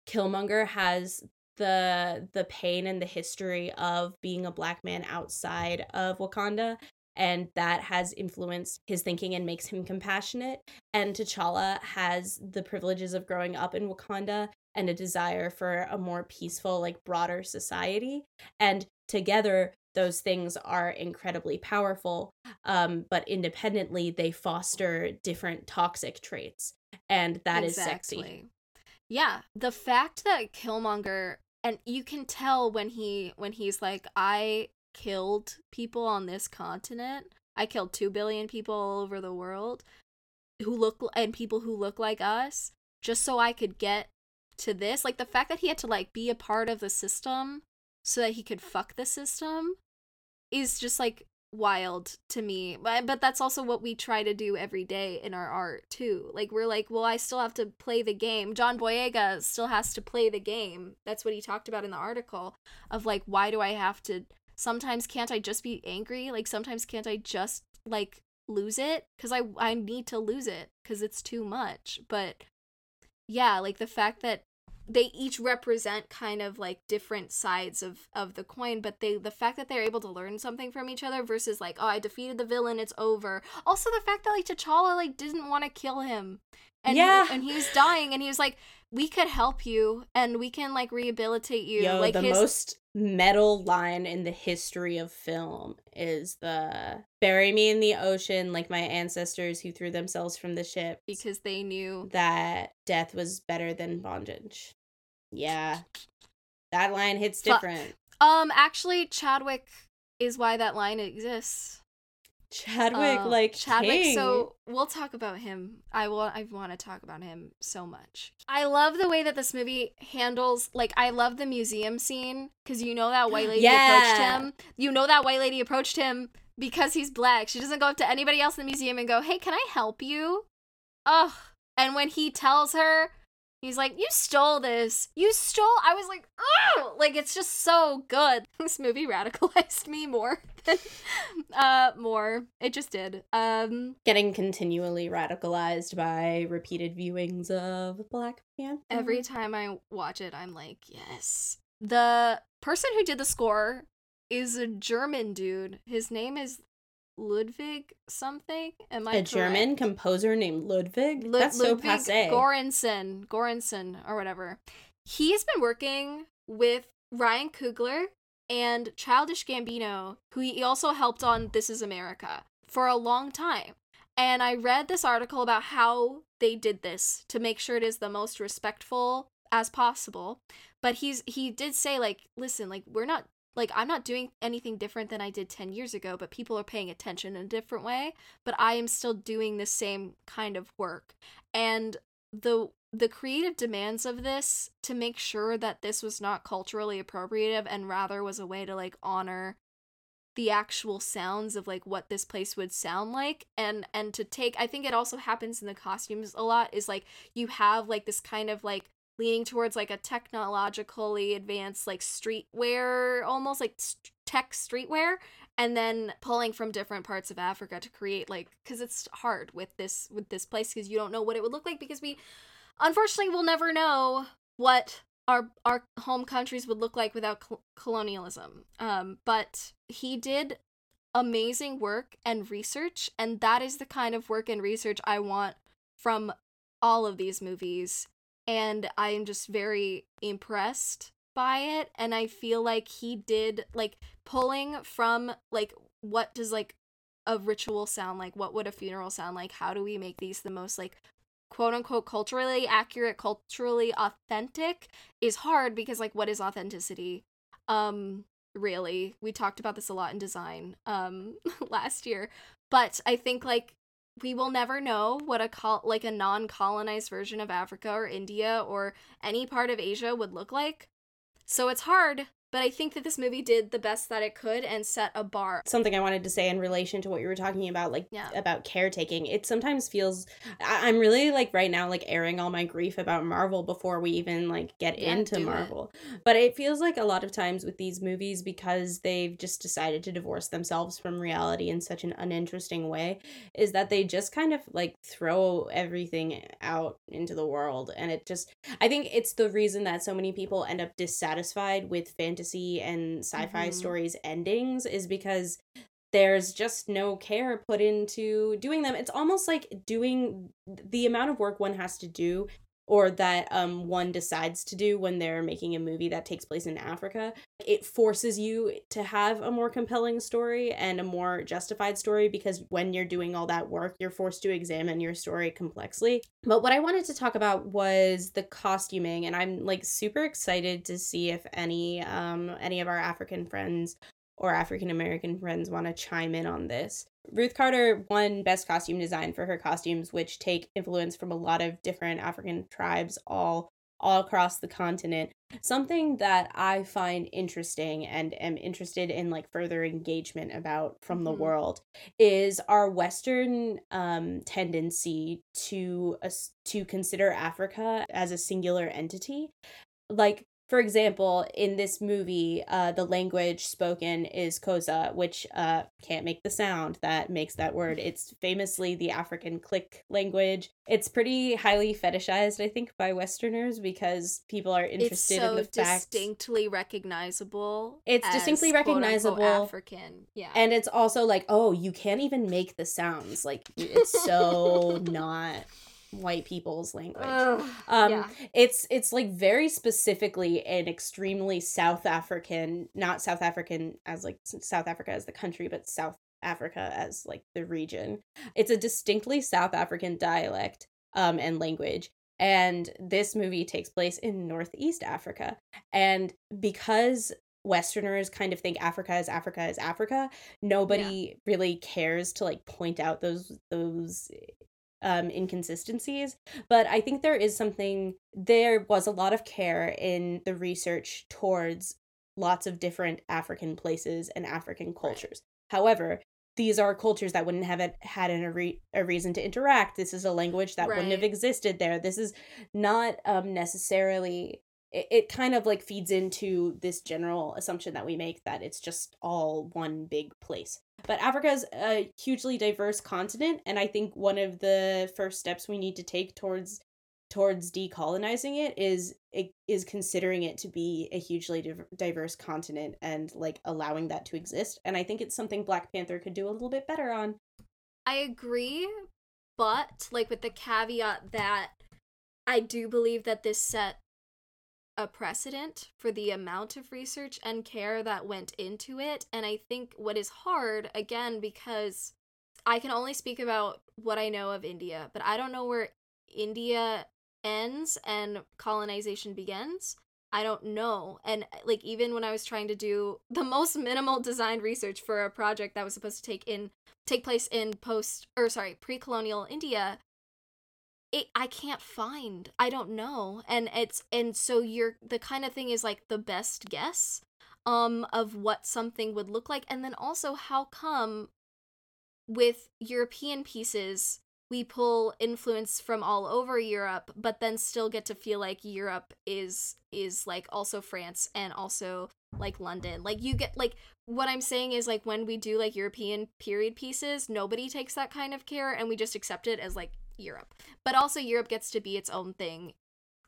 B: Killmonger has the the pain and the history of being a black man outside of Wakanda and that has influenced his thinking and makes him compassionate. And T'Challa has the privileges of growing up in Wakanda and a desire for a more peaceful, like broader society. And together, those things are incredibly powerful, um, but independently, they foster different toxic traits. And that exactly. is sexy.
A: Yeah, the fact that Killmonger and you can tell when he when he's like I killed people on this continent. I killed 2 billion people all over the world who look and people who look like us just so I could get to this. Like the fact that he had to like be a part of the system so that he could fuck the system is just like wild to me. But but that's also what we try to do every day in our art too. Like we're like, well, I still have to play the game. John Boyega still has to play the game. That's what he talked about in the article of like why do I have to sometimes can't I just be angry? Like sometimes can't I just like lose it cuz I I need to lose it cuz it's too much. But yeah, like the fact that they each represent kind of like different sides of of the coin but they the fact that they're able to learn something from each other versus like oh i defeated the villain it's over also the fact that like t'challa like didn't want to kill him and yeah he, and he was dying and he was like we could help you and we can like rehabilitate you
B: Yo,
A: like
B: the his... most metal line in the history of film is the bury me in the ocean like my ancestors who threw themselves from the ship
A: because they knew
B: that death was better than bondage. Yeah. That line hits different.
A: Um actually chadwick is why that line exists
B: Chadwick, uh, like Chadwick. King.
A: So we'll talk about him. I will. I want to talk about him so much. I love the way that this movie handles. Like, I love the museum scene because you know that white [GASPS] lady yeah. approached him. You know that white lady approached him because he's black. She doesn't go up to anybody else in the museum and go, "Hey, can I help you?" Ugh. And when he tells her He's like, You stole this. You stole. I was like, Oh, like it's just so good. [LAUGHS] This movie radicalized me more [LAUGHS] than, uh, more. It just did. Um,
B: getting continually radicalized by repeated viewings of Black Panther.
A: Every time I watch it, I'm like, Yes. The person who did the score is a German dude. His name is Ludwig something. Am I a correct?
B: German composer named Ludwig? Lud- That's Ludwig so passe.
A: Göransson, Göransson, or whatever. He's been working with Ryan Coogler and Childish Gambino, who he also helped on This Is America for a long time. And I read this article about how they did this to make sure it is the most respectful as possible. But he's he did say like, listen, like we're not like I'm not doing anything different than I did 10 years ago, but people are paying attention in a different way, but I am still doing the same kind of work. And the the creative demands of this to make sure that this was not culturally appropriative and rather was a way to like honor the actual sounds of like what this place would sound like and and to take I think it also happens in the costumes a lot is like you have like this kind of like leaning towards like a technologically advanced like streetwear almost like st- tech streetwear and then pulling from different parts of Africa to create like cuz it's hard with this with this place cuz you don't know what it would look like because we unfortunately will never know what our our home countries would look like without col- colonialism. Um, but he did amazing work and research, and that is the kind of work and research I want from all of these movies. And I am just very impressed by it, and I feel like he did like pulling from like what does like a ritual sound like? What would a funeral sound like? How do we make these the most like quote unquote culturally accurate, culturally authentic is hard because like what is authenticity? Um really. We talked about this a lot in design um [LAUGHS] last year. But I think like we will never know what a col- like a non-colonized version of Africa or India or any part of Asia would look like. So it's hard, but I think that this movie did the best that it could and set a bar.
B: Something I wanted to say in relation to what you were talking about, like
A: Yeah.
B: about caretaking. It sometimes feels I- I'm really like right now like airing all my grief about Marvel before we even like get
A: Yeah,
B: into
A: do it.
B: Marvel. But it feels like a lot of times with these movies because they've just decided to divorce themselves from reality in such an uninteresting way, is that they just kind of like throw everything out into the world and it just I think it's the reason that so many people end up dissatisfied with fantasy and sci-fi
A: Mhm.
B: stories endings is because there's just no care put into doing them. It's almost like doing the amount of work one has to do or that um one decides to do when they're making a movie that takes place in Africa. It forces you to have a more compelling story and a more justified story because when you're doing all that work, you're forced to examine your story complexly. But what I wanted to talk about was the costuming and I'm like super excited to see if any um any of our African friends or African American friends want to chime in on this. Ruth Carter won Best Costume Design for her costumes, which take influence from a lot of different African tribes all all across the continent. Something that I find interesting and am interested in like further engagement about from the
A: Mhm.
B: world is our Western um, tendency to us to consider Africa as a singular entity. Like for example, in this movie, uh, the language spoken is Xhosa, which uh, can't make the sound that makes that word. It's famously the African click language. It's pretty highly fetishized, I think, by Westerners because people are interested
A: so
B: in the fact.
A: Distinctly recognizable.
B: It's
A: as,
B: distinctly
A: unquote,
B: recognizable.
A: African. Yeah.
B: And it's also like, oh, you can't even make the sounds. Like, it's so [LAUGHS] not white people's language.
A: Ugh,
B: Um,
A: yeah.
B: it's it's like very specifically an extremely South African, not South African as like South Africa as the country, but South Africa as like the region. It's a distinctly South African dialect um and language. And this movie takes place in Northeast Africa. And because Westerners kind of think Africa is Africa is Africa, nobody really cares to like point out those those um inconsistencies but i think there is something there was a lot of care in the research towards lots of different african places and african cultures. However these are cultures that wouldn't have had an, a, re- a reason to interact. This is a language that wouldn't have existed there. This is not um necessarily it, it kind of like feeds into this general assumption that we make that it's just all one big place but Africa is a hugely diverse continent, and I think one of the first steps we need to take towards towards decolonizing it is it is considering it to be a hugely div- diverse continent and like allowing that to exist. And I think it's something Black Panther could do a little bit better on.
A: I agree, but like with the caveat that I do believe that this set a precedent for the amount of research and care that went into it. And I think what is hard, again, because I can only speak about what I know of India, but I don't know where India ends and colonization begins. I don't know. And like even when I was trying to do the most minimal design research for a project that was supposed to take in take place in post or sorry, pre-colonial India, it I can't find. I don't know. And it's and so you're the kind of thing is like the best guess um of what something would look like and then also how come with European pieces we pull influence from all over Europe, but then still get to feel like Europe is is like also France and also like London. Like you get like what I'm saying is like when we do like European period pieces, nobody takes that kind of care and we just accept it as like Europe. But also Europe gets to be its own thing.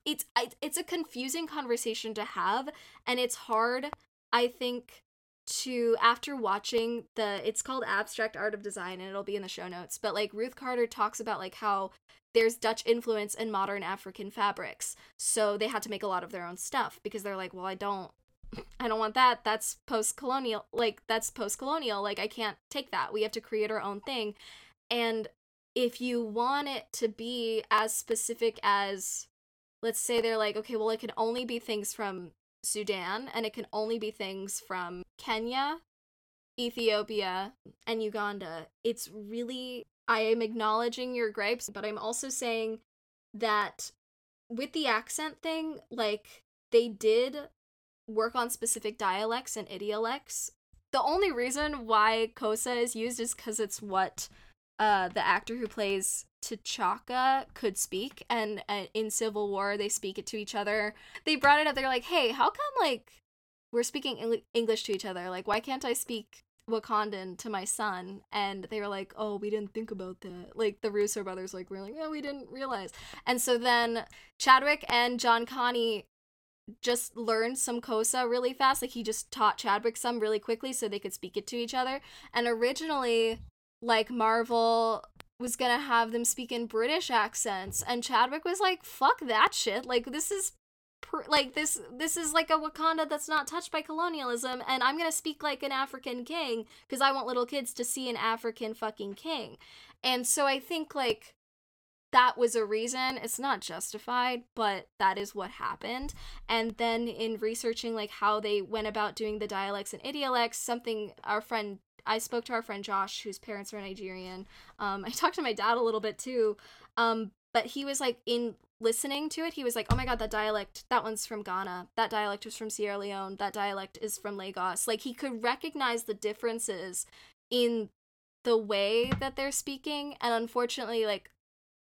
A: It's it's a confusing conversation to have and it's hard I think to after watching the it's called abstract art of design and it'll be in the show notes but like ruth carter talks about like how there's dutch influence in modern african fabrics. So they had to make a lot of their own stuff because they're like well i don't i don't want that. That's post-colonial like that's post-colonial. Like i can't take that. We have to create our own thing. And if you want it to be as specific as let's say they're like okay well it can only be things from Sudan, and it can only be things from Kenya, Ethiopia, and Uganda. It's really, I am acknowledging your gripes, but I'm also saying that with the accent thing, like, they did work on specific dialects and idiolects. The only reason why Xhosa is used is because it's what uh, the actor who plays T'Chaka could speak, and uh, in Civil War they speak it to each other. They brought it up. They're like, "Hey, how come like we're speaking Eng- English to each other? Like, why can't I speak Wakandan to my son?" And they were like, "Oh, we didn't think about that." Like the Russo brothers, like, we're like, "Oh, we didn't realize." And so then Chadwick and John Kani just learned some Xhosa really fast. Like he just taught Chadwick some really quickly so they could speak it to each other. And originally, like Marvel was gonna have them speak in British accents, and Chadwick was like, "Fuck that shit! Like this is." Like this this is like a wakanda that's not touched by colonialism and i'm gonna speak like an african king because i want little kids to see an african fucking king and so i think like that was a reason it's not justified but that is what happened and then in researching like how they went about doing the dialects and idiolects something our friend I spoke to our friend Josh, whose parents are Nigerian. Um, [LAUGHS] I talked to my dad a little bit too. Um, but he was like, in listening to it, he was like, oh my god, that dialect, that one's from Ghana. That dialect was from Sierra Leone. That dialect is from Lagos. Like, he could recognize the differences in the way that they're speaking. And unfortunately, like,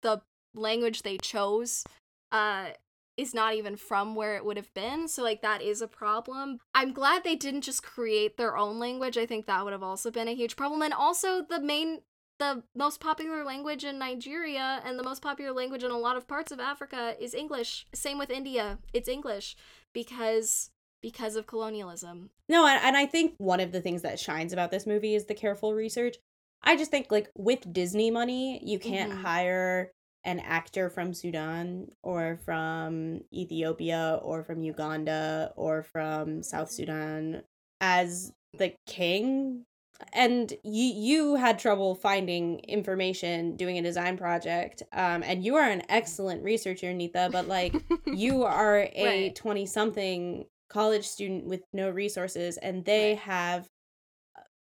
A: the language they chose uh is not even from where it would have been. So, like, that is a problem. I'm glad they didn't just create their own language. I think that would have also been a huge problem. And also, the main, the most popular language in Nigeria and the most popular language in a lot of parts of Africa is English. Same with India, it's English because because of colonialism.
B: No, and, and I think one of the things that shines about this movie is the careful research. I just think like with Disney money, you can't mm-hmm. hire an actor from Sudan or from Ethiopia or from Uganda or from South Sudan as the king and you you had trouble finding information doing a design project um and you are an excellent researcher Neetha but like [LAUGHS] you are a 20 right. something college student with no resources and they right. have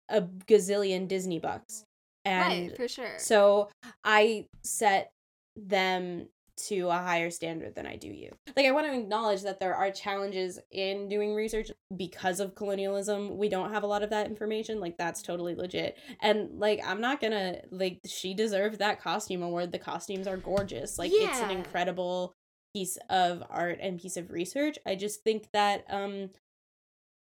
B: a gazillion disney bucks and
A: right, for sure
B: so i set them to a higher standard than I do you. Like I want to acknowledge that there are challenges in doing research because of colonialism. We don't have a lot of that information. Like that's totally legit. And like I'm not to like she deserved that costume award. The costumes are gorgeous. Like yeah. it's an incredible piece of art and piece of research. I just think that um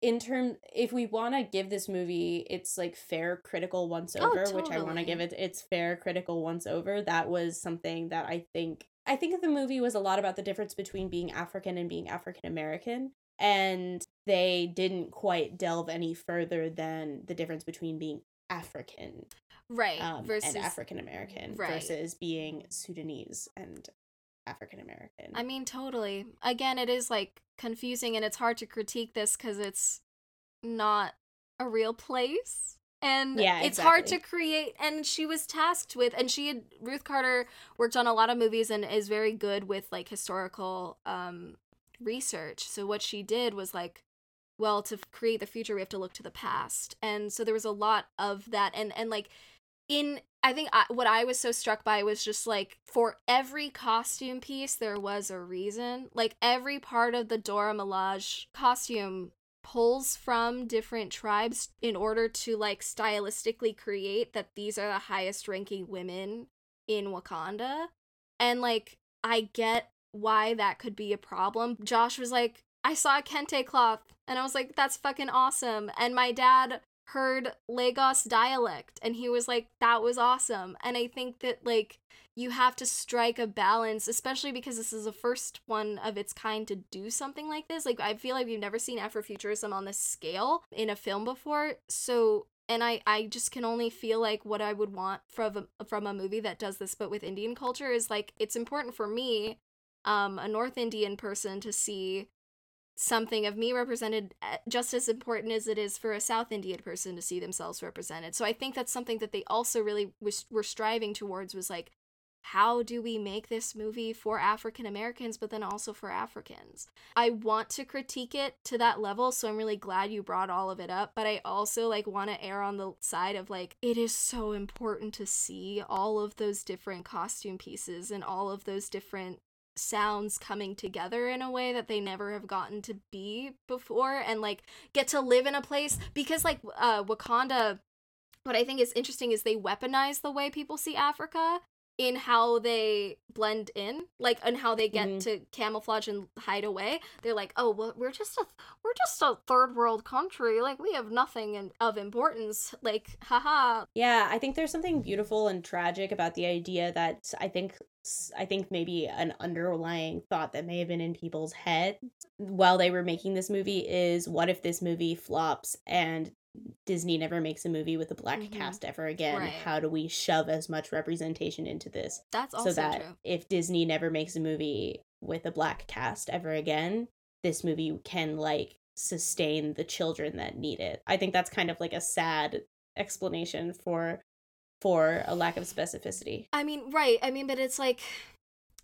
B: in term if we want to give this movie its like fair critical once oh, over oh, totally. which i want to give it its fair critical once over that was something that i think i think the movie was a lot about the difference between being african and being african american and they didn't quite delve any further than the difference between being african
A: right
B: um, versus and african american right. versus being sudanese and African American.
A: I mean, totally. Again, it is like confusing and it's hard to critique this because it's not a real place. And yeah, it's exactly. hard to create. And she was tasked with, and she had, Ruth Carter worked on a lot of movies and is very good with like historical um, research. So what she did was like well to create the future we have to look to the past. And so there was a lot of that and and like in I think I, what I was so struck by was just like for every costume piece there was a reason. Like every part of the Dora Milaje costume pulls from different tribes in order to like stylistically create that these are the highest ranking women in Wakanda. And like I get why that could be a problem. Josh was like, I saw a kente cloth and I was like, that's fucking awesome. And my dad heard Lagos dialect and he was like, that was awesome. And I think that, like, you have to strike a balance, especially because this is the first one of its kind to do something like this. Like, I feel like we've never seen Afrofuturism on this scale in a film before. So, and I, I just can only feel like what I would want from a, from a movie that does this, but with Indian culture is like, it's important for me, um, a North Indian person, to see something of me represented uh, just as important as it is for a South Indian person to see themselves represented. So I think that's something that they also really was, were striving towards was like, how do we make this movie for African Americans, but then also for Africans? I want to critique it to that level, so I'm really glad you brought all of it up. But I also like want to err on the side of like it is so important to see all of those different costume pieces and all of those different sounds coming together in a way that they never have gotten to be before and like get to live in a place because like uh Wakanda what I think is interesting is they weaponize the way people see Africa in how they blend in like and how they get mm-hmm. to camouflage and hide away. They're like oh well we're just a we're just a third world country. Like we have nothing in, of importance. Like haha.
B: Yeah i think there's something beautiful and tragic about the idea that i think I think maybe an underlying thought that may have been in people's head while they were making this movie is what if this movie flops and Disney never makes a movie with a black mm-hmm. cast ever again. Right. How do we shove as much representation into this?
A: That's also so that true.
B: if Disney never makes a movie with a black cast ever again, this movie can like sustain the children that need it. I think that's kind of like a sad explanation for for a lack of specificity.
A: I mean, right. I mean, but it's like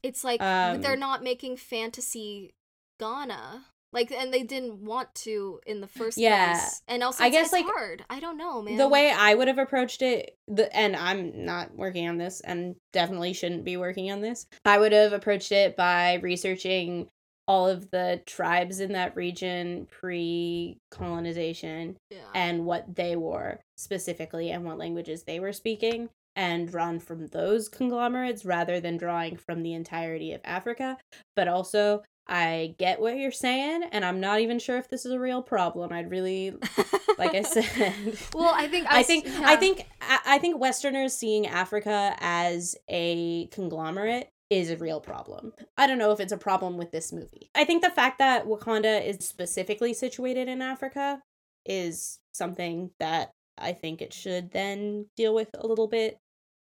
A: it's like um, they're not making fantasy Ghana. Like and they didn't want to in the first yeah. place. And also I guess like hard. I don't know, man.
B: The way I would have approached it the and I'm not working on this and definitely shouldn't be working on this. I would have approached it by researching all of the tribes in that region pre colonization yeah. and what they wore specifically and what languages they were speaking and drawn from those conglomerates rather than drawing from the entirety of Africa. But also, I get what you're saying, and I'm not even sure if this is a real problem. I'd really, [LAUGHS] like I said. [LAUGHS]
A: well, I think I,
B: I think yeah. I think I think Westerners seeing Africa as a conglomerate is a real problem. I don't know if it's a problem with this movie. I think the fact that Wakanda is specifically situated in Africa is something that I think it should then deal with a little bit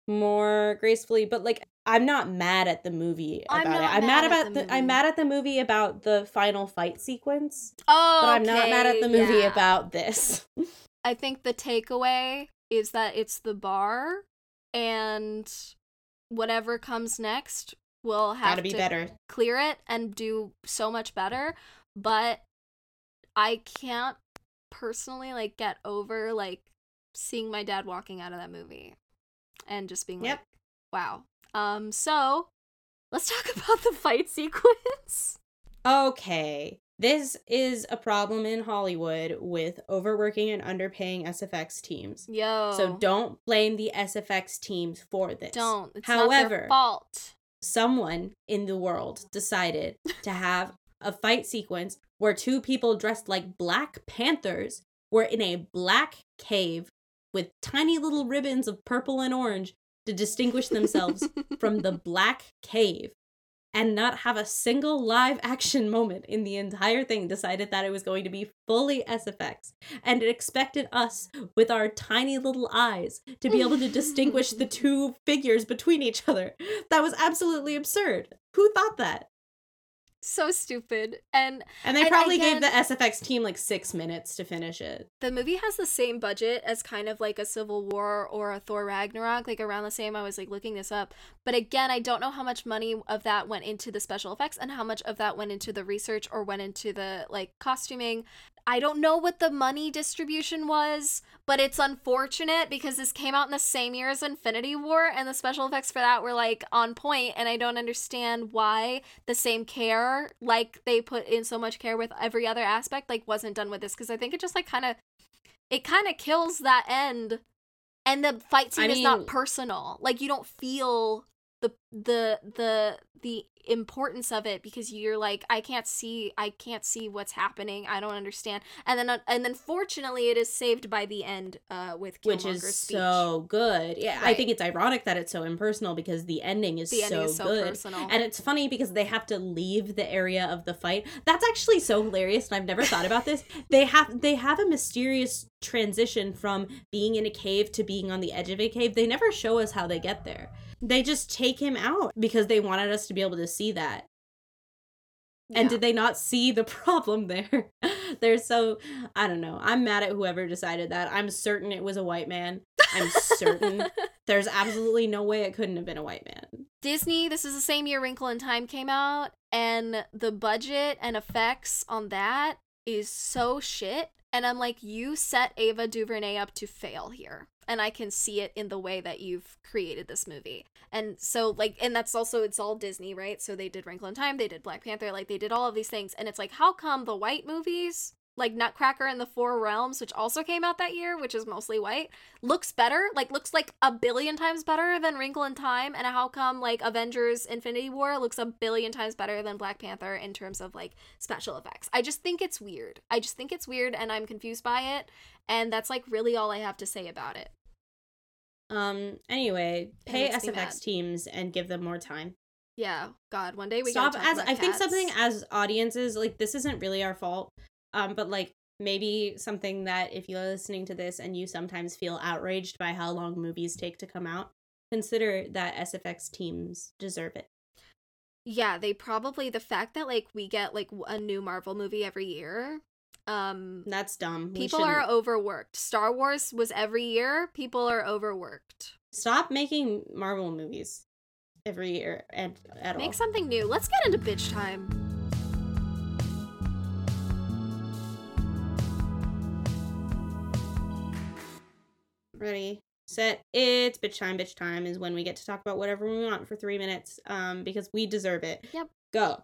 B: more gracefully. But like I'm not mad at the movie about I'm it. I'm mad, mad about the, the I'm mad at the movie about the final fight sequence.
A: Oh,
B: but I'm okay, not mad at the movie yeah. about this.
A: I think the takeaway is that it's the bar and whatever comes next will have
B: Gotta be
A: to
B: better.
A: clear it and do so much better. But I can't personally like get over like seeing my dad walking out of that movie and just being yep. like, wow. Um, so let's talk [LAUGHS] about the fight sequence.
B: Okay. This is a problem in Hollywood with overworking and underpaying SFX teams.
A: Yo.
B: So don't blame the SFX teams for this.
A: Don't. It's However, fault.
B: Someone in the world decided to [LAUGHS] have a fight sequence where two people dressed like Black Panthers were in a black cave with tiny little ribbons of purple and orange to distinguish themselves [LAUGHS] from the black cave and not have a single live action moment in the entire thing decided that it was going to be fully SFX and it expected us with our tiny little eyes to be able to distinguish the [LAUGHS] two figures between each other. That was absolutely absurd. Who thought that?
A: So stupid. And
B: And they
A: And
B: probably
A: again-
B: gave the SFX team like six minutes to finish it.
A: the movie has the same budget as kind of like a Civil War or a Thor Ragnarok, like around the same. I was like looking this up. But again, I don't know how much money of that went into the special effects and how much of that went into the research or went into the like costuming. I don't know what the money distribution was, but it's unfortunate because this came out in the same year as Infinity War and the special effects for that were like on point and I don't understand why the same care like they put in so much care with every other aspect like wasn't done with this because I think it just like kind of it kind of kills that end and the fight scene
B: I
A: is not personal. Like you don't feel the the the the importance of it because you're like I can't see I can't see what's happening. I don't understand. And then uh, and then fortunately it is saved by the end uh with
B: Which is
A: speech.
B: so good. Yeah, I think it's ironic that it's so impersonal because the ending is
A: the ending
B: so
A: is so
B: good.
A: personal.
B: And it's funny because they have to leave the area of the fight. That's actually so hilarious, and I've never thought about this. [LAUGHS] They have they have a mysterious transition from being in a cave to being on the edge of a cave. They never show us how they get there. They just take him out because they wanted us to be able to see that. And did they not see the [LAUGHS] problem there? They're so I don't know. I'm mad at whoever decided that. I'm certain it was a white man. I'm certain [LAUGHS] there's absolutely no way it couldn't have been a white man.
A: Disney, this is the same year Wrinkle in Time came out, and the budget and effects on that is so shit. And I'm like, you set Ava DuVernay up to fail here. And I can see it in the way that you've created this movie. And so, like, and that's also, it's all Disney, right? So they did Wrinkle in Time, they did Black Panther, like, they did all of these things. And it's like, how come the white movies, like Nutcracker and the Four Realms, which also came out that year, which is mostly white, looks better, like looks like a billion times better than Wrinkle in Time, and how come like Avengers Infinity War looks a billion times better than Black Panther in terms of like special effects. I just think it's weird. I just think it's weird and I'm confused by it, and that's like really all I have to say about it.
B: Um. Anyway, pay SFX teams and give them more time.
A: Yeah, God, one day we
B: Stop. As I think something as audiences like this isn't really our fault. Um. But like maybe something that if you're listening to this and you sometimes feel outraged by how long movies take to come out, consider that SFX teams deserve it.
A: Yeah, they probably the fact that like we get like a new Marvel movie every year. Um,
B: That's dumb. We
A: people are overworked. Star Wars was every year. People are overworked.
B: stop making Marvel movies every year and at all.
A: Make something new. Let's get into bitch time.
B: Ready, set. It's bitch time. Bitch time is when we get to talk about whatever we want for three minutes. Um, because we deserve it.
A: Yep.
B: Go.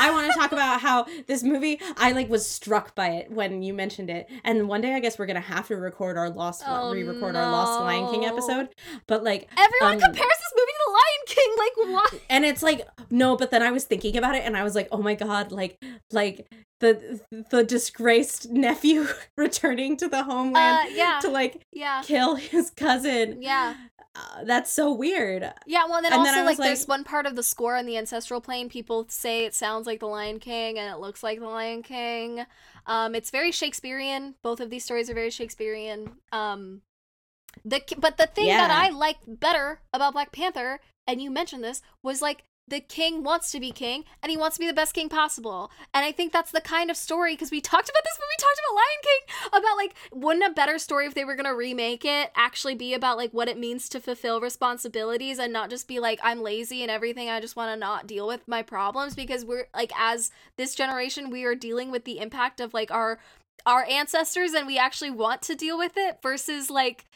B: I want to talk about how this movie. I like was struck by it when you mentioned it, and one day I guess we're gonna have to record our lost,
A: Oh,
B: re-record our Lost Lion King episode. But like,
A: Everyone
B: Um,
A: compares this movie The Lion King. Like, why?
B: and it's like no, but then I was thinking about it, and I was like, oh my god, like, like the the disgraced nephew [LAUGHS] returning to the
A: Uh,
B: homeland
A: yeah,
B: to like
A: yeah,
B: kill his cousin.
A: yeah,
B: Uh, that's so weird.
A: yeah. Well, then
B: And
A: also
B: I was
A: like, there's one part of the score on the ancestral plane. People say it sounds like The Lion King, and it looks like The Lion King. Um, it's very Shakespearean. Both of these stories are very Shakespearean. Um, the but the thing that I liked better about Black Panther, and you mentioned this, was like the king wants to be king and he wants to be the best king possible. And I think that's the kind of story because we talked about this when we talked about Lion King about like wouldn't a better story if they were going to remake it actually be about like what it means to fulfill responsibilities and not just be like I'm lazy and everything I just want to not deal with my problems because we're like as this generation we are dealing with the impact of like our our ancestors and we actually want to deal with it versus like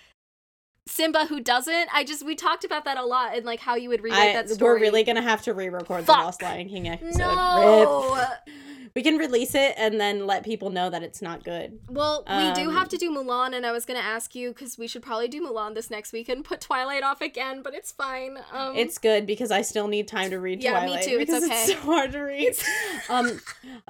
A: Simba who doesn't. I just we talked about that a lot and like how you would remake
B: I,
A: that story.
B: we're really gonna have to re-record
A: Fuck.
B: the Lost Lion King episode.
A: no.
B: Rip. We can release it and then let people know that it's not good.
A: Well, we do
B: Um,
A: have to do Mulan, and I was gonna ask you because we should probably do Mulan this next week and put Twilight off again, but it's fine. Um,
B: It's good because I still need time to read
A: Yeah, me too. It's okay.
B: it's so hard to read. [LAUGHS] um,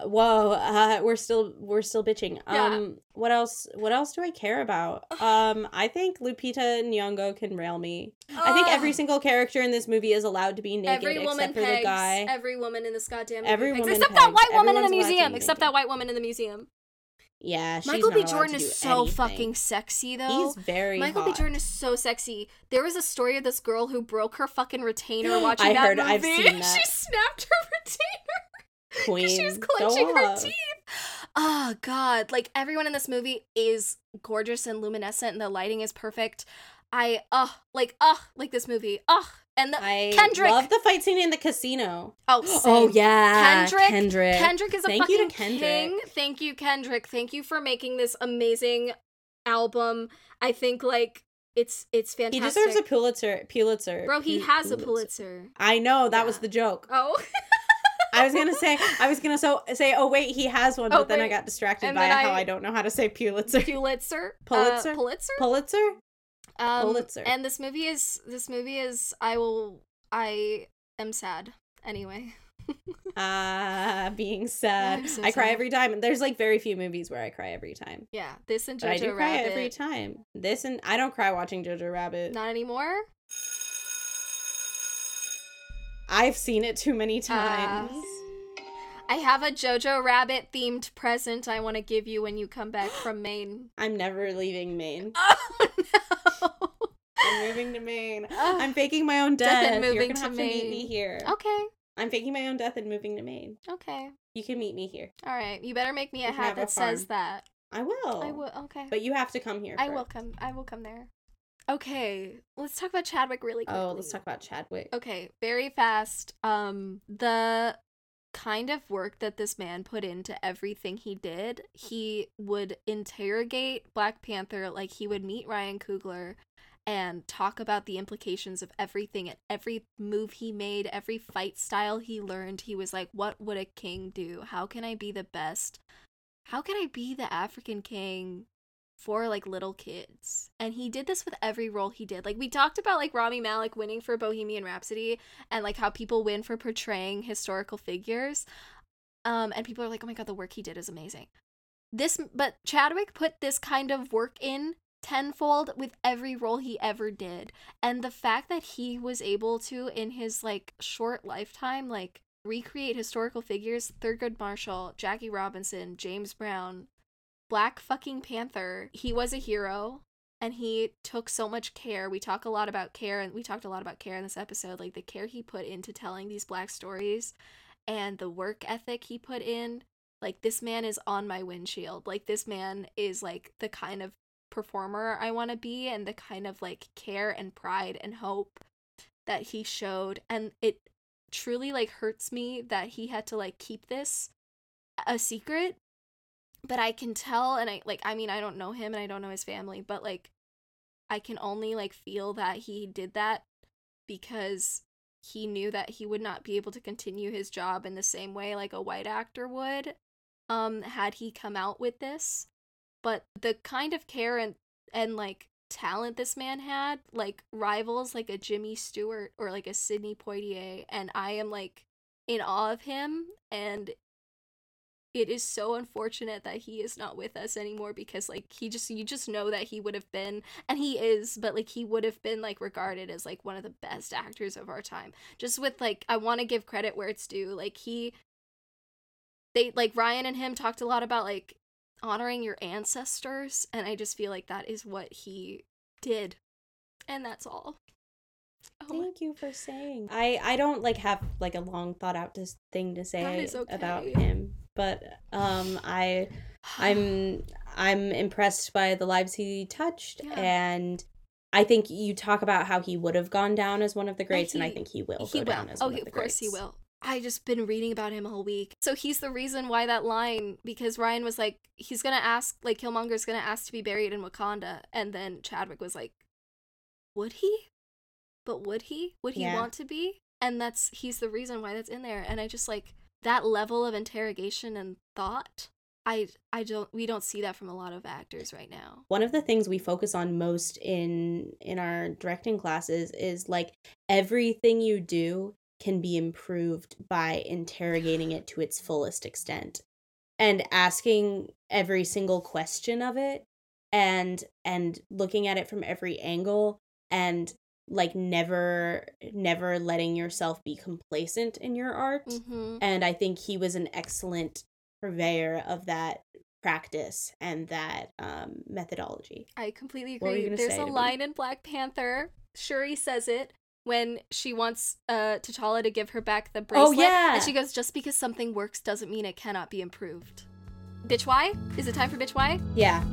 B: whoa, uh, we're still we're still bitching.
A: Yeah.
B: Um, what else? What else do I care about? Um, I think Lupita Nyong'o can rail me. I think every single character in this movie is allowed to be naked
A: every woman
B: except for
A: pegs.
B: the guy.
A: Every woman in this goddamn movie
B: Every
A: pegs.
B: woman
A: except that white woman in the museum. Except that white woman in the museum.
B: Yeah, she's
A: Michael B. Jordan is so
B: anything.
A: fucking sexy though.
B: He's very
A: Michael
B: hot.
A: B. Jordan is so sexy. There was a story of this girl who broke her fucking retainer [GASPS] watching
B: I
A: that
B: heard-
A: movie.
B: I've seen [LAUGHS] that.
A: she snapped her retainer
B: Queen.
A: because she was clenching her teeth. Oh god, like everyone in this movie is gorgeous and luminescent, and the lighting is perfect. I uh like uh like this movie. Uh and the
B: I
A: Kendrick.
B: love the fight scene in the casino.
A: oh [GASPS]
B: Oh yeah,
A: Kendrick,
B: Kendrick.
A: Kendrick is a
B: Thank
A: fucking
B: Kendrick.
A: king. Thank you, Kendrick. Thank you for making this amazing album. I think like it's it's fantastic.
B: He deserves a Pulitzer. Pulitzer.
A: Bro, he has a Pulitzer.
B: I know that was the joke.
A: Oh, [LAUGHS]
B: I was gonna say. I was gonna so say. Oh wait, he has one,
A: Oh,
B: but then I got distracted
A: And
B: by how
A: I-
B: I don't know how to say Pulitzer.
A: Pulitzer.
B: Pulitzer?
A: Uh, Pulitzer.
B: Pulitzer.
A: Um,
B: Pulitzer.
A: And this movie is this movie is I will I am sad anyway.
B: Ah, [LAUGHS] being sad.
A: So
B: I cry
A: sad.
B: every time. There's like very few movies where I cry every time.
A: Yeah, this and
B: But I
A: Jojo
B: do cry
A: Rabbit.
B: every time. This and I don't cry watching Jojo Rabbit.
A: Not anymore.
B: I've seen it too many
A: Ah.
B: times.
A: I have a Jojo Rabbit themed present I want to give you when you come back [GASPS] from Maine.
B: I'm never leaving Maine. [LAUGHS]
A: Oh no.
B: I'm moving to Maine. I'm faking my own
A: Death
B: death.
A: and
B: You're
A: moving
B: gonna
A: to
B: have to meet me
A: Maine.
B: here.
A: okay.
B: I'm faking my own death and moving to Maine.
A: Okay.
B: You can meet me here.
A: All right. You better make me a hat
B: have a
A: that says that.
B: I will.
A: I will. Okay.
B: But you have to come here.
A: I
B: first.
A: will come. I will come there. Okay. Let's talk about Chadwick really quickly.
B: Oh, let's talk about Chadwick.
A: Okay, very fast. Um the kind of work that this man put into everything he did, he would interrogate Black Panther like he would meet Ryan Coogler and talk about the implications of everything and every move he made, every fight style he learned. He was like, "What would a king do? How can I be the best? How can I be the African king for like little kids?" And he did this with every role he did. Like we talked about like Rami Malek winning for Bohemian Rhapsody and like how people win for portraying historical figures. Um and people are like, "Oh my god, the work he did is amazing." This but Chadwick put this kind of work in tenfold with every role he ever did. And the fact that he was able to in his like short lifetime like recreate historical figures, Thurgood Marshall, Jackie Robinson, James Brown, Black fucking Panther. He was a hero and he took so much care. We talk a lot about care and we talked a lot about care in this episode, like the care he put into telling these black stories and the work ethic he put in. Like this man is on my windshield. Like this man is like the kind of performer I want to be and the kind of like care and pride and hope that he showed and it truly like hurts me that he had to like keep this a secret but I can tell and I like I mean I don't know him and I don't know his family but like I can only like feel that he did that because he knew that he would not be able to continue his job in the same way like a white actor would um had he come out with this. But the kind of care and and like talent this man had like rivals like a Jimmy Stewart or like a Sidney Poitier and I am like in awe of him and it is so unfortunate that he is not with us anymore because like he just you just know that he would have been and he is but like he would have been like regarded as like one of the best actors of our time just with like I want to give credit where it's due like he they like Ryan and him talked a lot about like honoring your ancestors and I just feel like that is what he did and that's all oh,
B: Thank you for saying. I I don't like have like a long thought out this thing to say
A: okay.
B: about him, but um I I'm I'm impressed by the lives he touched
A: Yeah.
B: and I think you talk about how he would have gone down as one of the greats and I think he will
A: he
B: go
A: will.
B: down as
A: oh,
B: one
A: he,
B: of the
A: of course he will. I just been reading about him all week. So he's the reason why that line because Ryan was like he's going to ask like Killmonger's going to ask to be buried in Wakanda and then Chadwick was like would he? But would he? Would he
B: Yeah.
A: want to be? And that's he's the reason why that's in there and I just like that level of interrogation and thought I I don't we don't see that from a lot of actors right now.
B: one of the things we focus on most in in our directing classes is like everything you do can be improved by interrogating it to its fullest extent and asking every single question of it and and looking at it from every angle and like never never letting yourself be complacent in your art
A: Mhm.
B: and I think he was an excellent purveyor of that practice and that um, methodology.
A: I completely
B: What were you
A: agree. There's a
B: to me?
A: line in Black Panther. Shuri says it when she wants uh T'Challa to give her back the bracelet.
B: Oh, yeah.
A: And she goes, just because something works doesn't mean it cannot be improved. Bitch why? Is it time for bitch why?
B: Yeah.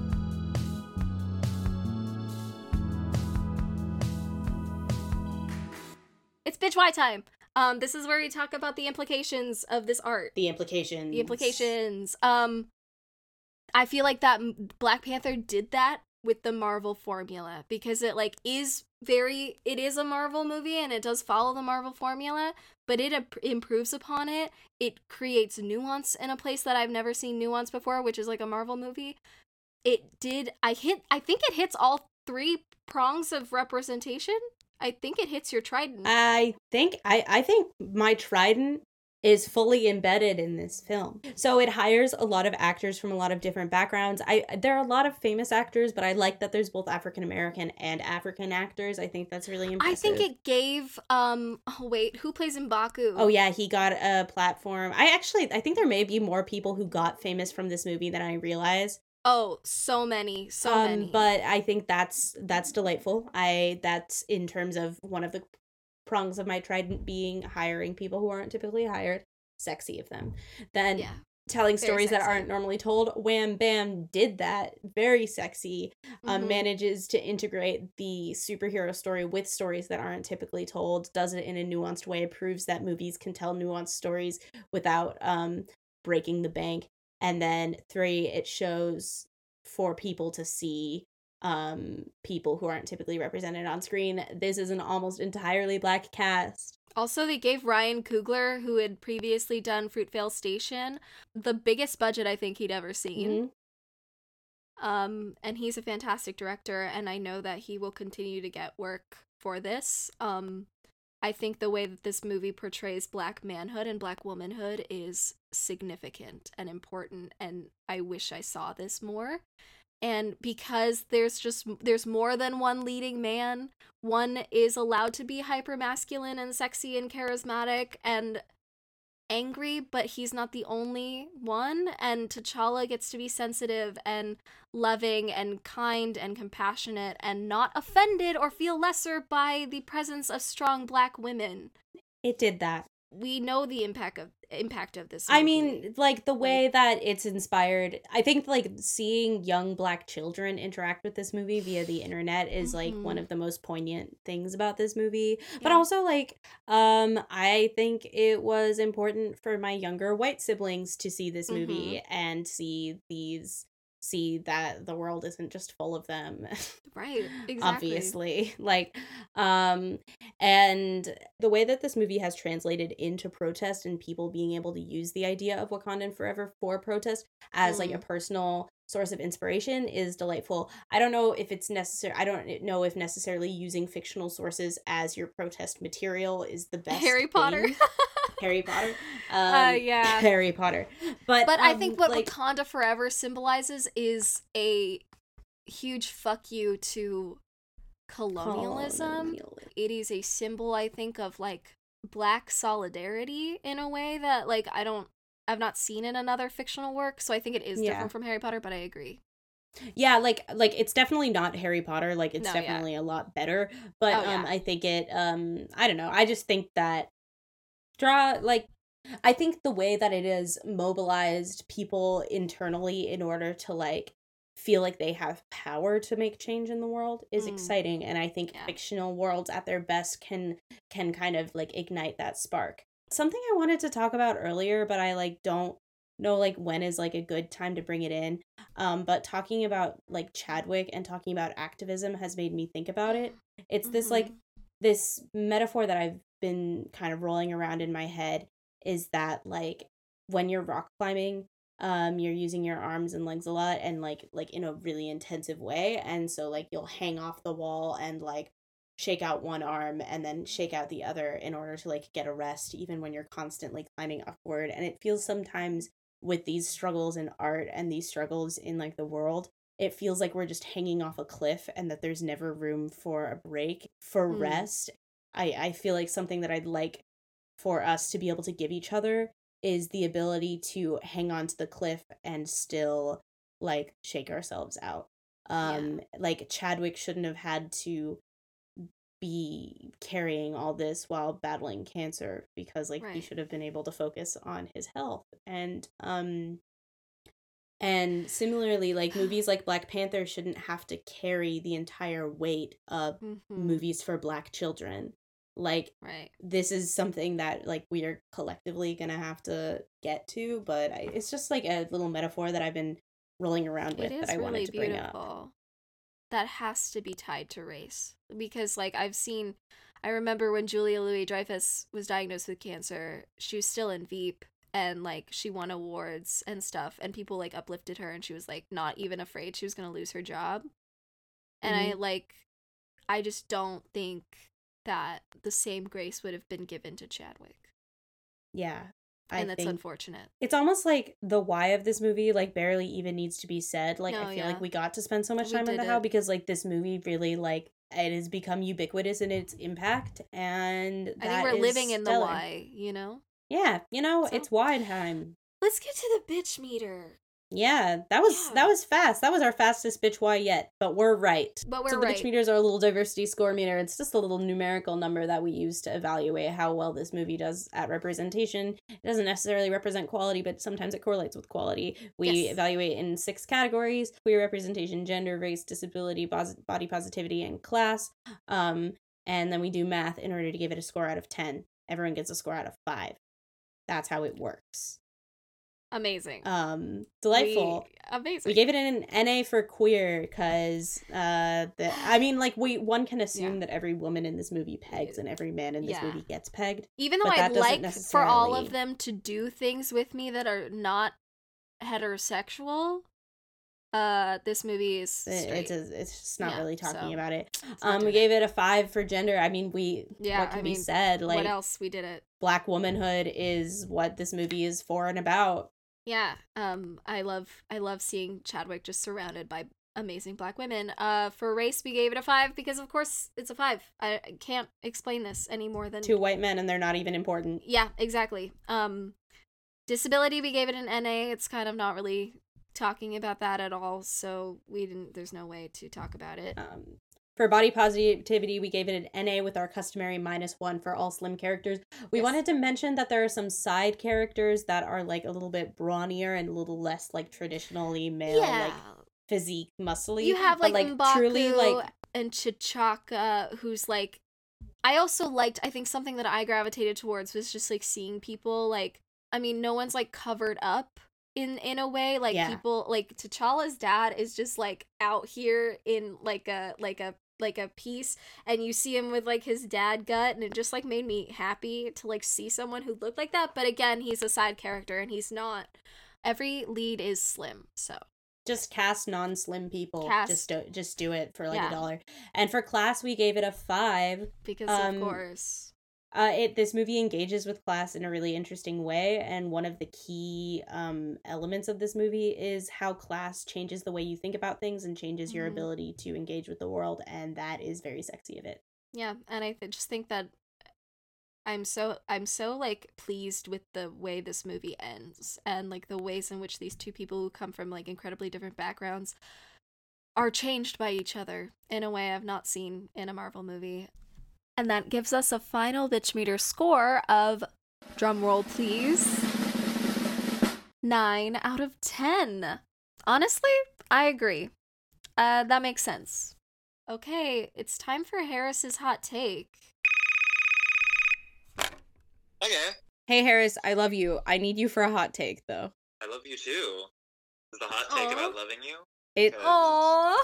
A: Bitch why time. Um, this is where we talk about the implications of this art.
B: The implications.
A: the implications. Um, I feel like that Black Panther did that with the Marvel formula because it like is very it is a Marvel movie and it does follow the Marvel formula, but it imp- improves upon it. It creates nuance in a place that I've never seen nuance before, which is like a Marvel movie. It did. I hit. I think it hits all three prongs of representation. I think it hits your trident.
B: I think I I think my trident is fully embedded in this film. So it hires a lot of actors from a lot of different backgrounds. I there are a lot of famous actors, but I like that there's both African American and African actors. I think that's really impressive.
A: I think it gave um oh wait, who plays Mbaku?
B: Oh yeah, he got a platform. I actually I think there may be more people who got famous from this movie than I realize.
A: Oh, so many, so
B: um,
A: many.
B: But I think that's that's delightful. I that's in terms of one of the prongs of my trident being hiring people who aren't typically hired. Sexy of them. Then
A: yeah.
B: telling
A: Very
B: stories that aren't normally told. Wham Bam did that. Very sexy. Um,
A: Mhm.
B: manages to integrate the superhero story with stories that aren't typically told. Does it in a nuanced way. Proves that movies can tell nuanced stories without um breaking the bank. And then three, it shows for people to see um people who aren't typically represented on screen. This is an almost entirely black cast.
A: Also, they gave Ryan Coogler, who had previously done Fruitvale Station, the biggest budget I think he'd ever seen.
B: Mhm.
A: Um, and he's a fantastic director, and I know that he will continue to get work for this. Um, I think the way that this movie portrays black manhood and black womanhood is significant and important, and I wish I saw this more. And because there's just there's more than one leading man, one is allowed to be hyper masculine and sexy and charismatic and angry, but he's not the only one. And T'Challa gets to be sensitive and loving and kind and compassionate and not offended or feel lesser by the presence of strong black women.
B: It did that.
A: We know the impact of impact of this.
B: I mean, like the way that it's inspired, I think like seeing young black children interact with this movie via the internet is like one
A: Mhm.
B: of the most poignant things about this movie. But also like um I think it was important for my younger white siblings to see this movie
A: Mm-hmm.
B: and see these see that the world isn't just full of them [LAUGHS]
A: right, exactly.
B: obviously [LAUGHS] like um and the way that this movie has translated into protest and people being able to use the idea of wakandan forever for protest as like a
A: Mm.
B: personal source of inspiration is delightful i don't know if it's necessary i don't know if necessarily using fictional sources as your protest material is the [LAUGHS] best
A: Harry Potter.
B: Harry potter [LAUGHS] um,
A: Uh, yeah.
B: harry potter but
A: But I
B: um,
A: think what
B: like
A: Wakanda Forever symbolizes is a huge fuck you to colonialism.
B: colonialism.
A: It is a symbol, I think, of like black solidarity in a way that like I don't I've not seen in another fictional work, so I think it is
B: Yeah.
A: different from Harry Potter, but I agree.
B: Yeah, like like it's definitely not Harry Potter. Like it's
A: No, yeah.
B: definitely a lot better. But
A: Oh,
B: um
A: yeah.
B: I think it um I don't know. I just think that like I think the way that it is mobilized people internally in order to like feel like they have power to make change in the world is
A: Mm.
B: exciting and I think
A: Yeah.
B: fictional worlds at their best can can kind of like ignite that spark. Something I wanted to talk about earlier but I like don't know like when is like a good time to bring it in um but talking about like chadwick and talking about activism has made me think about it it's this like
A: Mhm.
B: this metaphor that i've been kind of rolling around in my head is that like when you're rock climbing um you're using your arms and legs a lot and like like in a really intensive way and so like you'll hang off the wall and like shake out one arm and then shake out the other in order to like get a rest even when you're constantly climbing upward and it feels sometimes with these struggles in art and these struggles in like the world it feels like we're just hanging off a cliff and that there's never room for a break for
A: Mm.
B: rest i i feel like something that i'd like for us to be able to give each other is the ability to hang on to the cliff and still like shake ourselves out. Um like Chadwick shouldn't have had to be carrying all this while battling cancer because like he should have been able to focus on his health and um and similarly like [SIGHS] movies like Black Panther shouldn't have to carry the entire weight of
A: mm-hmm.
B: movies for black children like
A: Right.
B: this is something that like we are collectively gonna have to get to but I, it's just like a little metaphor that i've been rolling around with
A: It
B: that
A: is
B: i
A: really
B: wanted to bring up
A: beautiful. That has to be tied to race because, like, I've seen. I remember when Julia Louis Dreyfus was diagnosed with cancer. She was still in Veep, and like she won awards and stuff, and people like uplifted her, and she was like not even afraid she was gonna lose her job. And I mm-hmm. like, I just don't think that the same grace would have been given to Chadwick,
B: yeah i
A: and that's unfortunate.
B: it's almost like the why of this movie like barely even needs to be said like
A: No,
B: i feel
A: yeah.
B: like we got to spend so much time on the how because like this movie really like it has become ubiquitous in its impact and
A: I think we're
B: is
A: living in the why, you know.
B: yeah you know
A: So-
B: it's wide time
A: Let's get to the bitch meter.
B: Yeah, that was
A: Yeah.
B: that was fast. That was our fastest bitch why yet. But we're right.
A: But we're
B: so the
A: right.
B: bitch meters are a little diversity score meter. It's just a little numerical number that we use to evaluate how well this movie does at representation. It doesn't necessarily represent quality, but sometimes it correlates with quality. We
A: Yes.
B: evaluate in six categories: queer representation, gender, race, disability, pos- body positivity, and class. Um, and then we do math in order to give it a score out of ten. Everyone gets a score out of five. That's how it works.
A: Amazing.
B: Um, delightful.
A: We, amazing.
B: We gave it an NA for queer because uh the I mean like we one can assume
A: Yeah.
B: that every woman in this movie pegs and every man in this
A: Yeah.
B: movie gets pegged.
A: Even though I'd like for all of them to do things with me that are not heterosexual, uh, this movie is
B: It-
A: straight.
B: It's a, it's just not
A: Yeah,
B: really talking
A: so
B: about it. Um we gave it a 5 for gender. I mean we
A: Yeah,
B: what can
A: I
B: be
A: mean,
B: said like
A: what else? We did it.
B: black womanhood is what this movie is for and about.
A: Yeah. Um, I love I love seeing Chadwick just surrounded by amazing black women. Uh, for race, we gave it a five because of course it's a five. I I can't explain this any more than
B: Two white men and they're not even important.
A: Yeah, exactly. Um disability we gave it an NA. It's kind of not really talking about that at all, so we didn't there's no way to talk about it.
B: Um, for body positivity, we gave it an NA with our customary minus one for all slim characters. We
A: Yes.
B: wanted to mention that there are some side characters that are like a little bit brawnier and a little less like traditionally male,
A: yeah.
B: like physique, muscly.
A: you have
B: but,
A: like,
B: like
A: M'Baku
B: truly like
A: and Chachaka who's like I also liked I think something that I gravitated towards was just like seeing people like I mean no one's like covered up in in a way like
B: Yeah.
A: people like T'Challa's dad is just like out here in like a like a like a piece and you see him with like his dad gut and it just like made me happy to like see someone who looked like that but again he's a side character and he's not every lead is slim so
B: just cast non-slim people.
A: Cast.
B: Just do just do it for like
A: Yeah.
B: a dollar. And for class, we gave it a five.
A: because
B: Um,
A: of course
B: Uh, it this movie engages with class in a really interesting way, and one of the key um elements of this movie is how class changes the way you think about things and changes your
A: Mhm.
B: ability to engage with the world, and that is very sexy of it.
A: Yeah, and I th- just think that I'm so I'm so like pleased with the way this movie ends and like the ways in which these two people who come from like incredibly different backgrounds are changed by each other in a way I've not seen in a Marvel movie. And that gives us a final bitch meter score of drumroll please 9 out of 10. Honestly, I agree. Uh that makes sense. Okay, it's time for Harris's hot take.
C: Okay.
B: Hey Harris, I love you. I need you for a hot take though.
C: I love you too. Is the hot take
A: Aw.
C: about loving you?
B: It.
C: Because
A: Aww.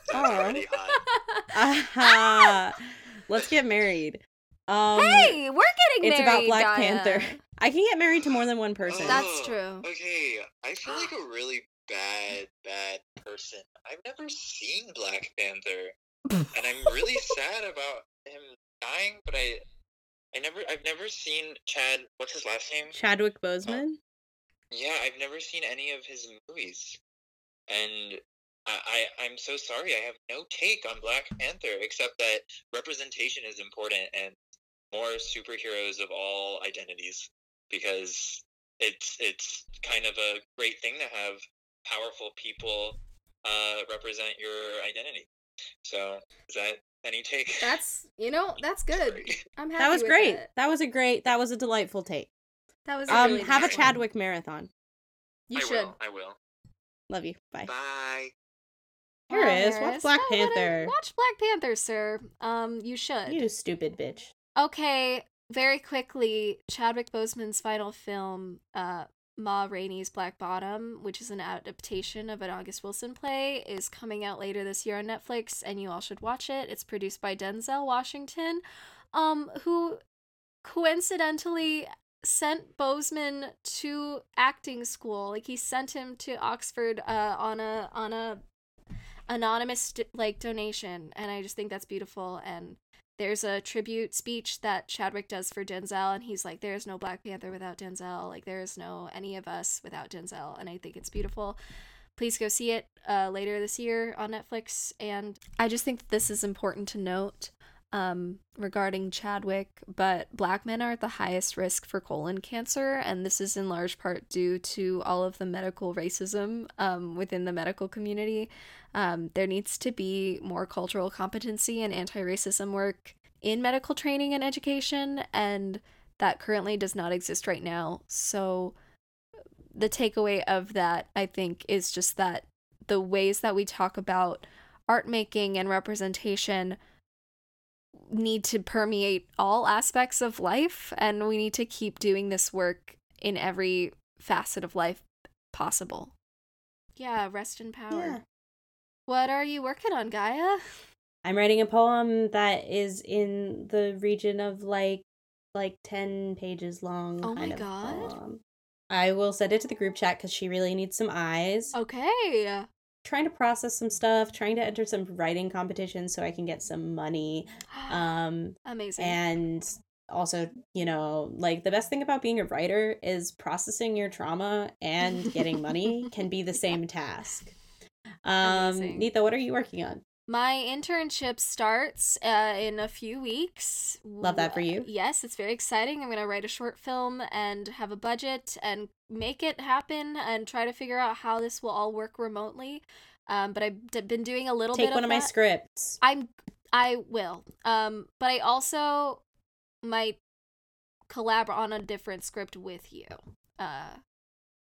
C: it's [LAUGHS] already hot. [LAUGHS] [LAUGHS]
B: Aha. Let's get married. Um,
A: hey, we're getting
B: it's
A: married.
B: about Black
A: Gaia.
B: Panther. I can get married to more than one person.
A: That's
C: Oh,
A: true.
C: Okay, I feel like a [GASPS] really bad, bad person. I've never seen Black Panther, [LAUGHS] and I'm really sad about him dying. But I, I never, I've never seen Chad. What's his last name?
B: Chadwick Boseman.
C: Yeah, I've never seen any of his movies, and I, I, I'm so sorry. I have no take on Black Panther except that representation is important and more superheroes of all identities because it's it's kind of a great thing to have powerful people uh, represent your identity. So is that any take?
A: That's you know [LAUGHS] that's good.
C: Sorry.
A: I'm happy.
B: That was
A: with
B: great.
A: it.
B: That was a great. That was a delightful take.
A: That was a
B: Um,
A: really
B: have a
A: nice one.
B: Chadwick marathon.
A: You
C: I
A: should.
C: will. I will.
B: Love you. Bye.
C: Bye.
B: Here it is. Watch Black Panther.
A: Watch Black Panther, sir. Um, you should.
B: You stupid bitch.
A: Okay, very quickly, Chadwick Boseman's final film, uh, Ma Rainey's Black Bottom, which is an adaptation of an August Wilson play, is coming out later this year on Netflix, and you all should watch it. It's produced by Denzel Washington, um, who coincidentally sent Boseman to acting school. Like he sent him to Oxford uh, on a on a anonymous like donation, and I just think that's beautiful and there's a tribute speech that Chadwick does for Denzel, and he's like, "There is no Black Panther without Denzel. Like, there is no any of us without Denzel." And I think it's beautiful. Please go see it uh, later this year on Netflix. And I just think this is important to note um, regarding Chadwick. But Black men are at the highest risk for colon cancer, and this is in large part due to all of the medical racism um, within the medical community. Um, there needs to be more cultural competency and anti racism work in medical training and education, and that currently does not exist right now. So, the takeaway of that, I think, is just that the ways that we talk about art making and representation need to permeate all aspects of life, and we need to keep doing this work in every facet of life possible. Yeah, rest in power.
B: Yeah.
A: What are you working on, Gaia?
B: I'm writing a poem that is in the region of like like 10 pages long.
A: Oh
B: kind
A: my
B: of
A: God.
B: poem. I will send it to the group chat because she really needs some eyes.
A: Okay.
B: Trying to process some stuff, trying to enter some writing competitions so I can get some money. [GASPS] Um,
A: Amazing.
B: and also, you know, like the best thing about being a writer is processing your trauma and getting money [LAUGHS] can be the same task. Um,
A: Amazing.
B: Nita, what are you working on?
A: My internship starts uh, in a few weeks.
B: Love that for you.
A: Yes, it's very exciting. I'm going to write a short film and have a budget and make it happen and try to figure out how this will all work remotely. Um, but I've d- been doing a little
B: Take
A: bit Take
B: one
A: of
B: of my scripts.
A: I'm I will. Um, but I also might collab on a different script with you. Uh,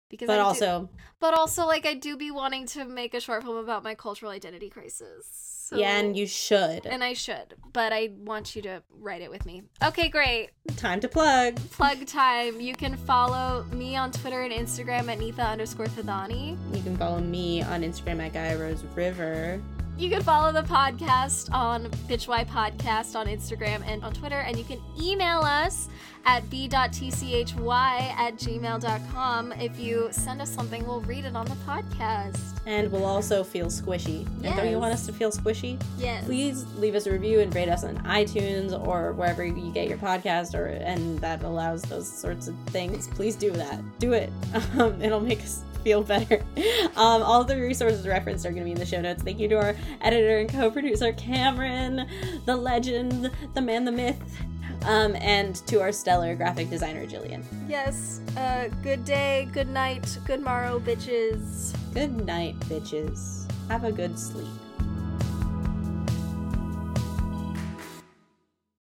A: because
B: But
A: I do-
B: also,
A: but also like I do be wanting to make a short film about my cultural identity crisis. So,
B: yeah, and you should.
A: and I should, but I want you to write it with me. Okay, great.
B: Time to plug.
A: Plug time. You can follow me on Twitter and Instagram at Nita underscore Thadani.
B: You can follow me on Instagram at Gaia Rose River.
A: You can follow the podcast on Bitchwhy Podcast on Instagram and on Twitter, and you can email us at b.tchy at gmail.com. If you send us something, we'll read it on the podcast.
B: And we'll also feel squishy. And don't you want us to feel squishy?
A: Yes.
B: Please leave us a review and rate us on iTunes or wherever you get your podcast or and that allows those sorts of things. Please do that. Do it. [LAUGHS] Um, it'll make us feel better. [LAUGHS] Um, all the resources referenced are going to be in the show notes. Thank you to our editor and co-producer Cameron, the legend, the man, the myth, um, and to our stellar graphic designer Jillian.
A: Yes. Uh, good day, good night, good morrow, bitches.
B: Good night, bitches. Have a good sleep.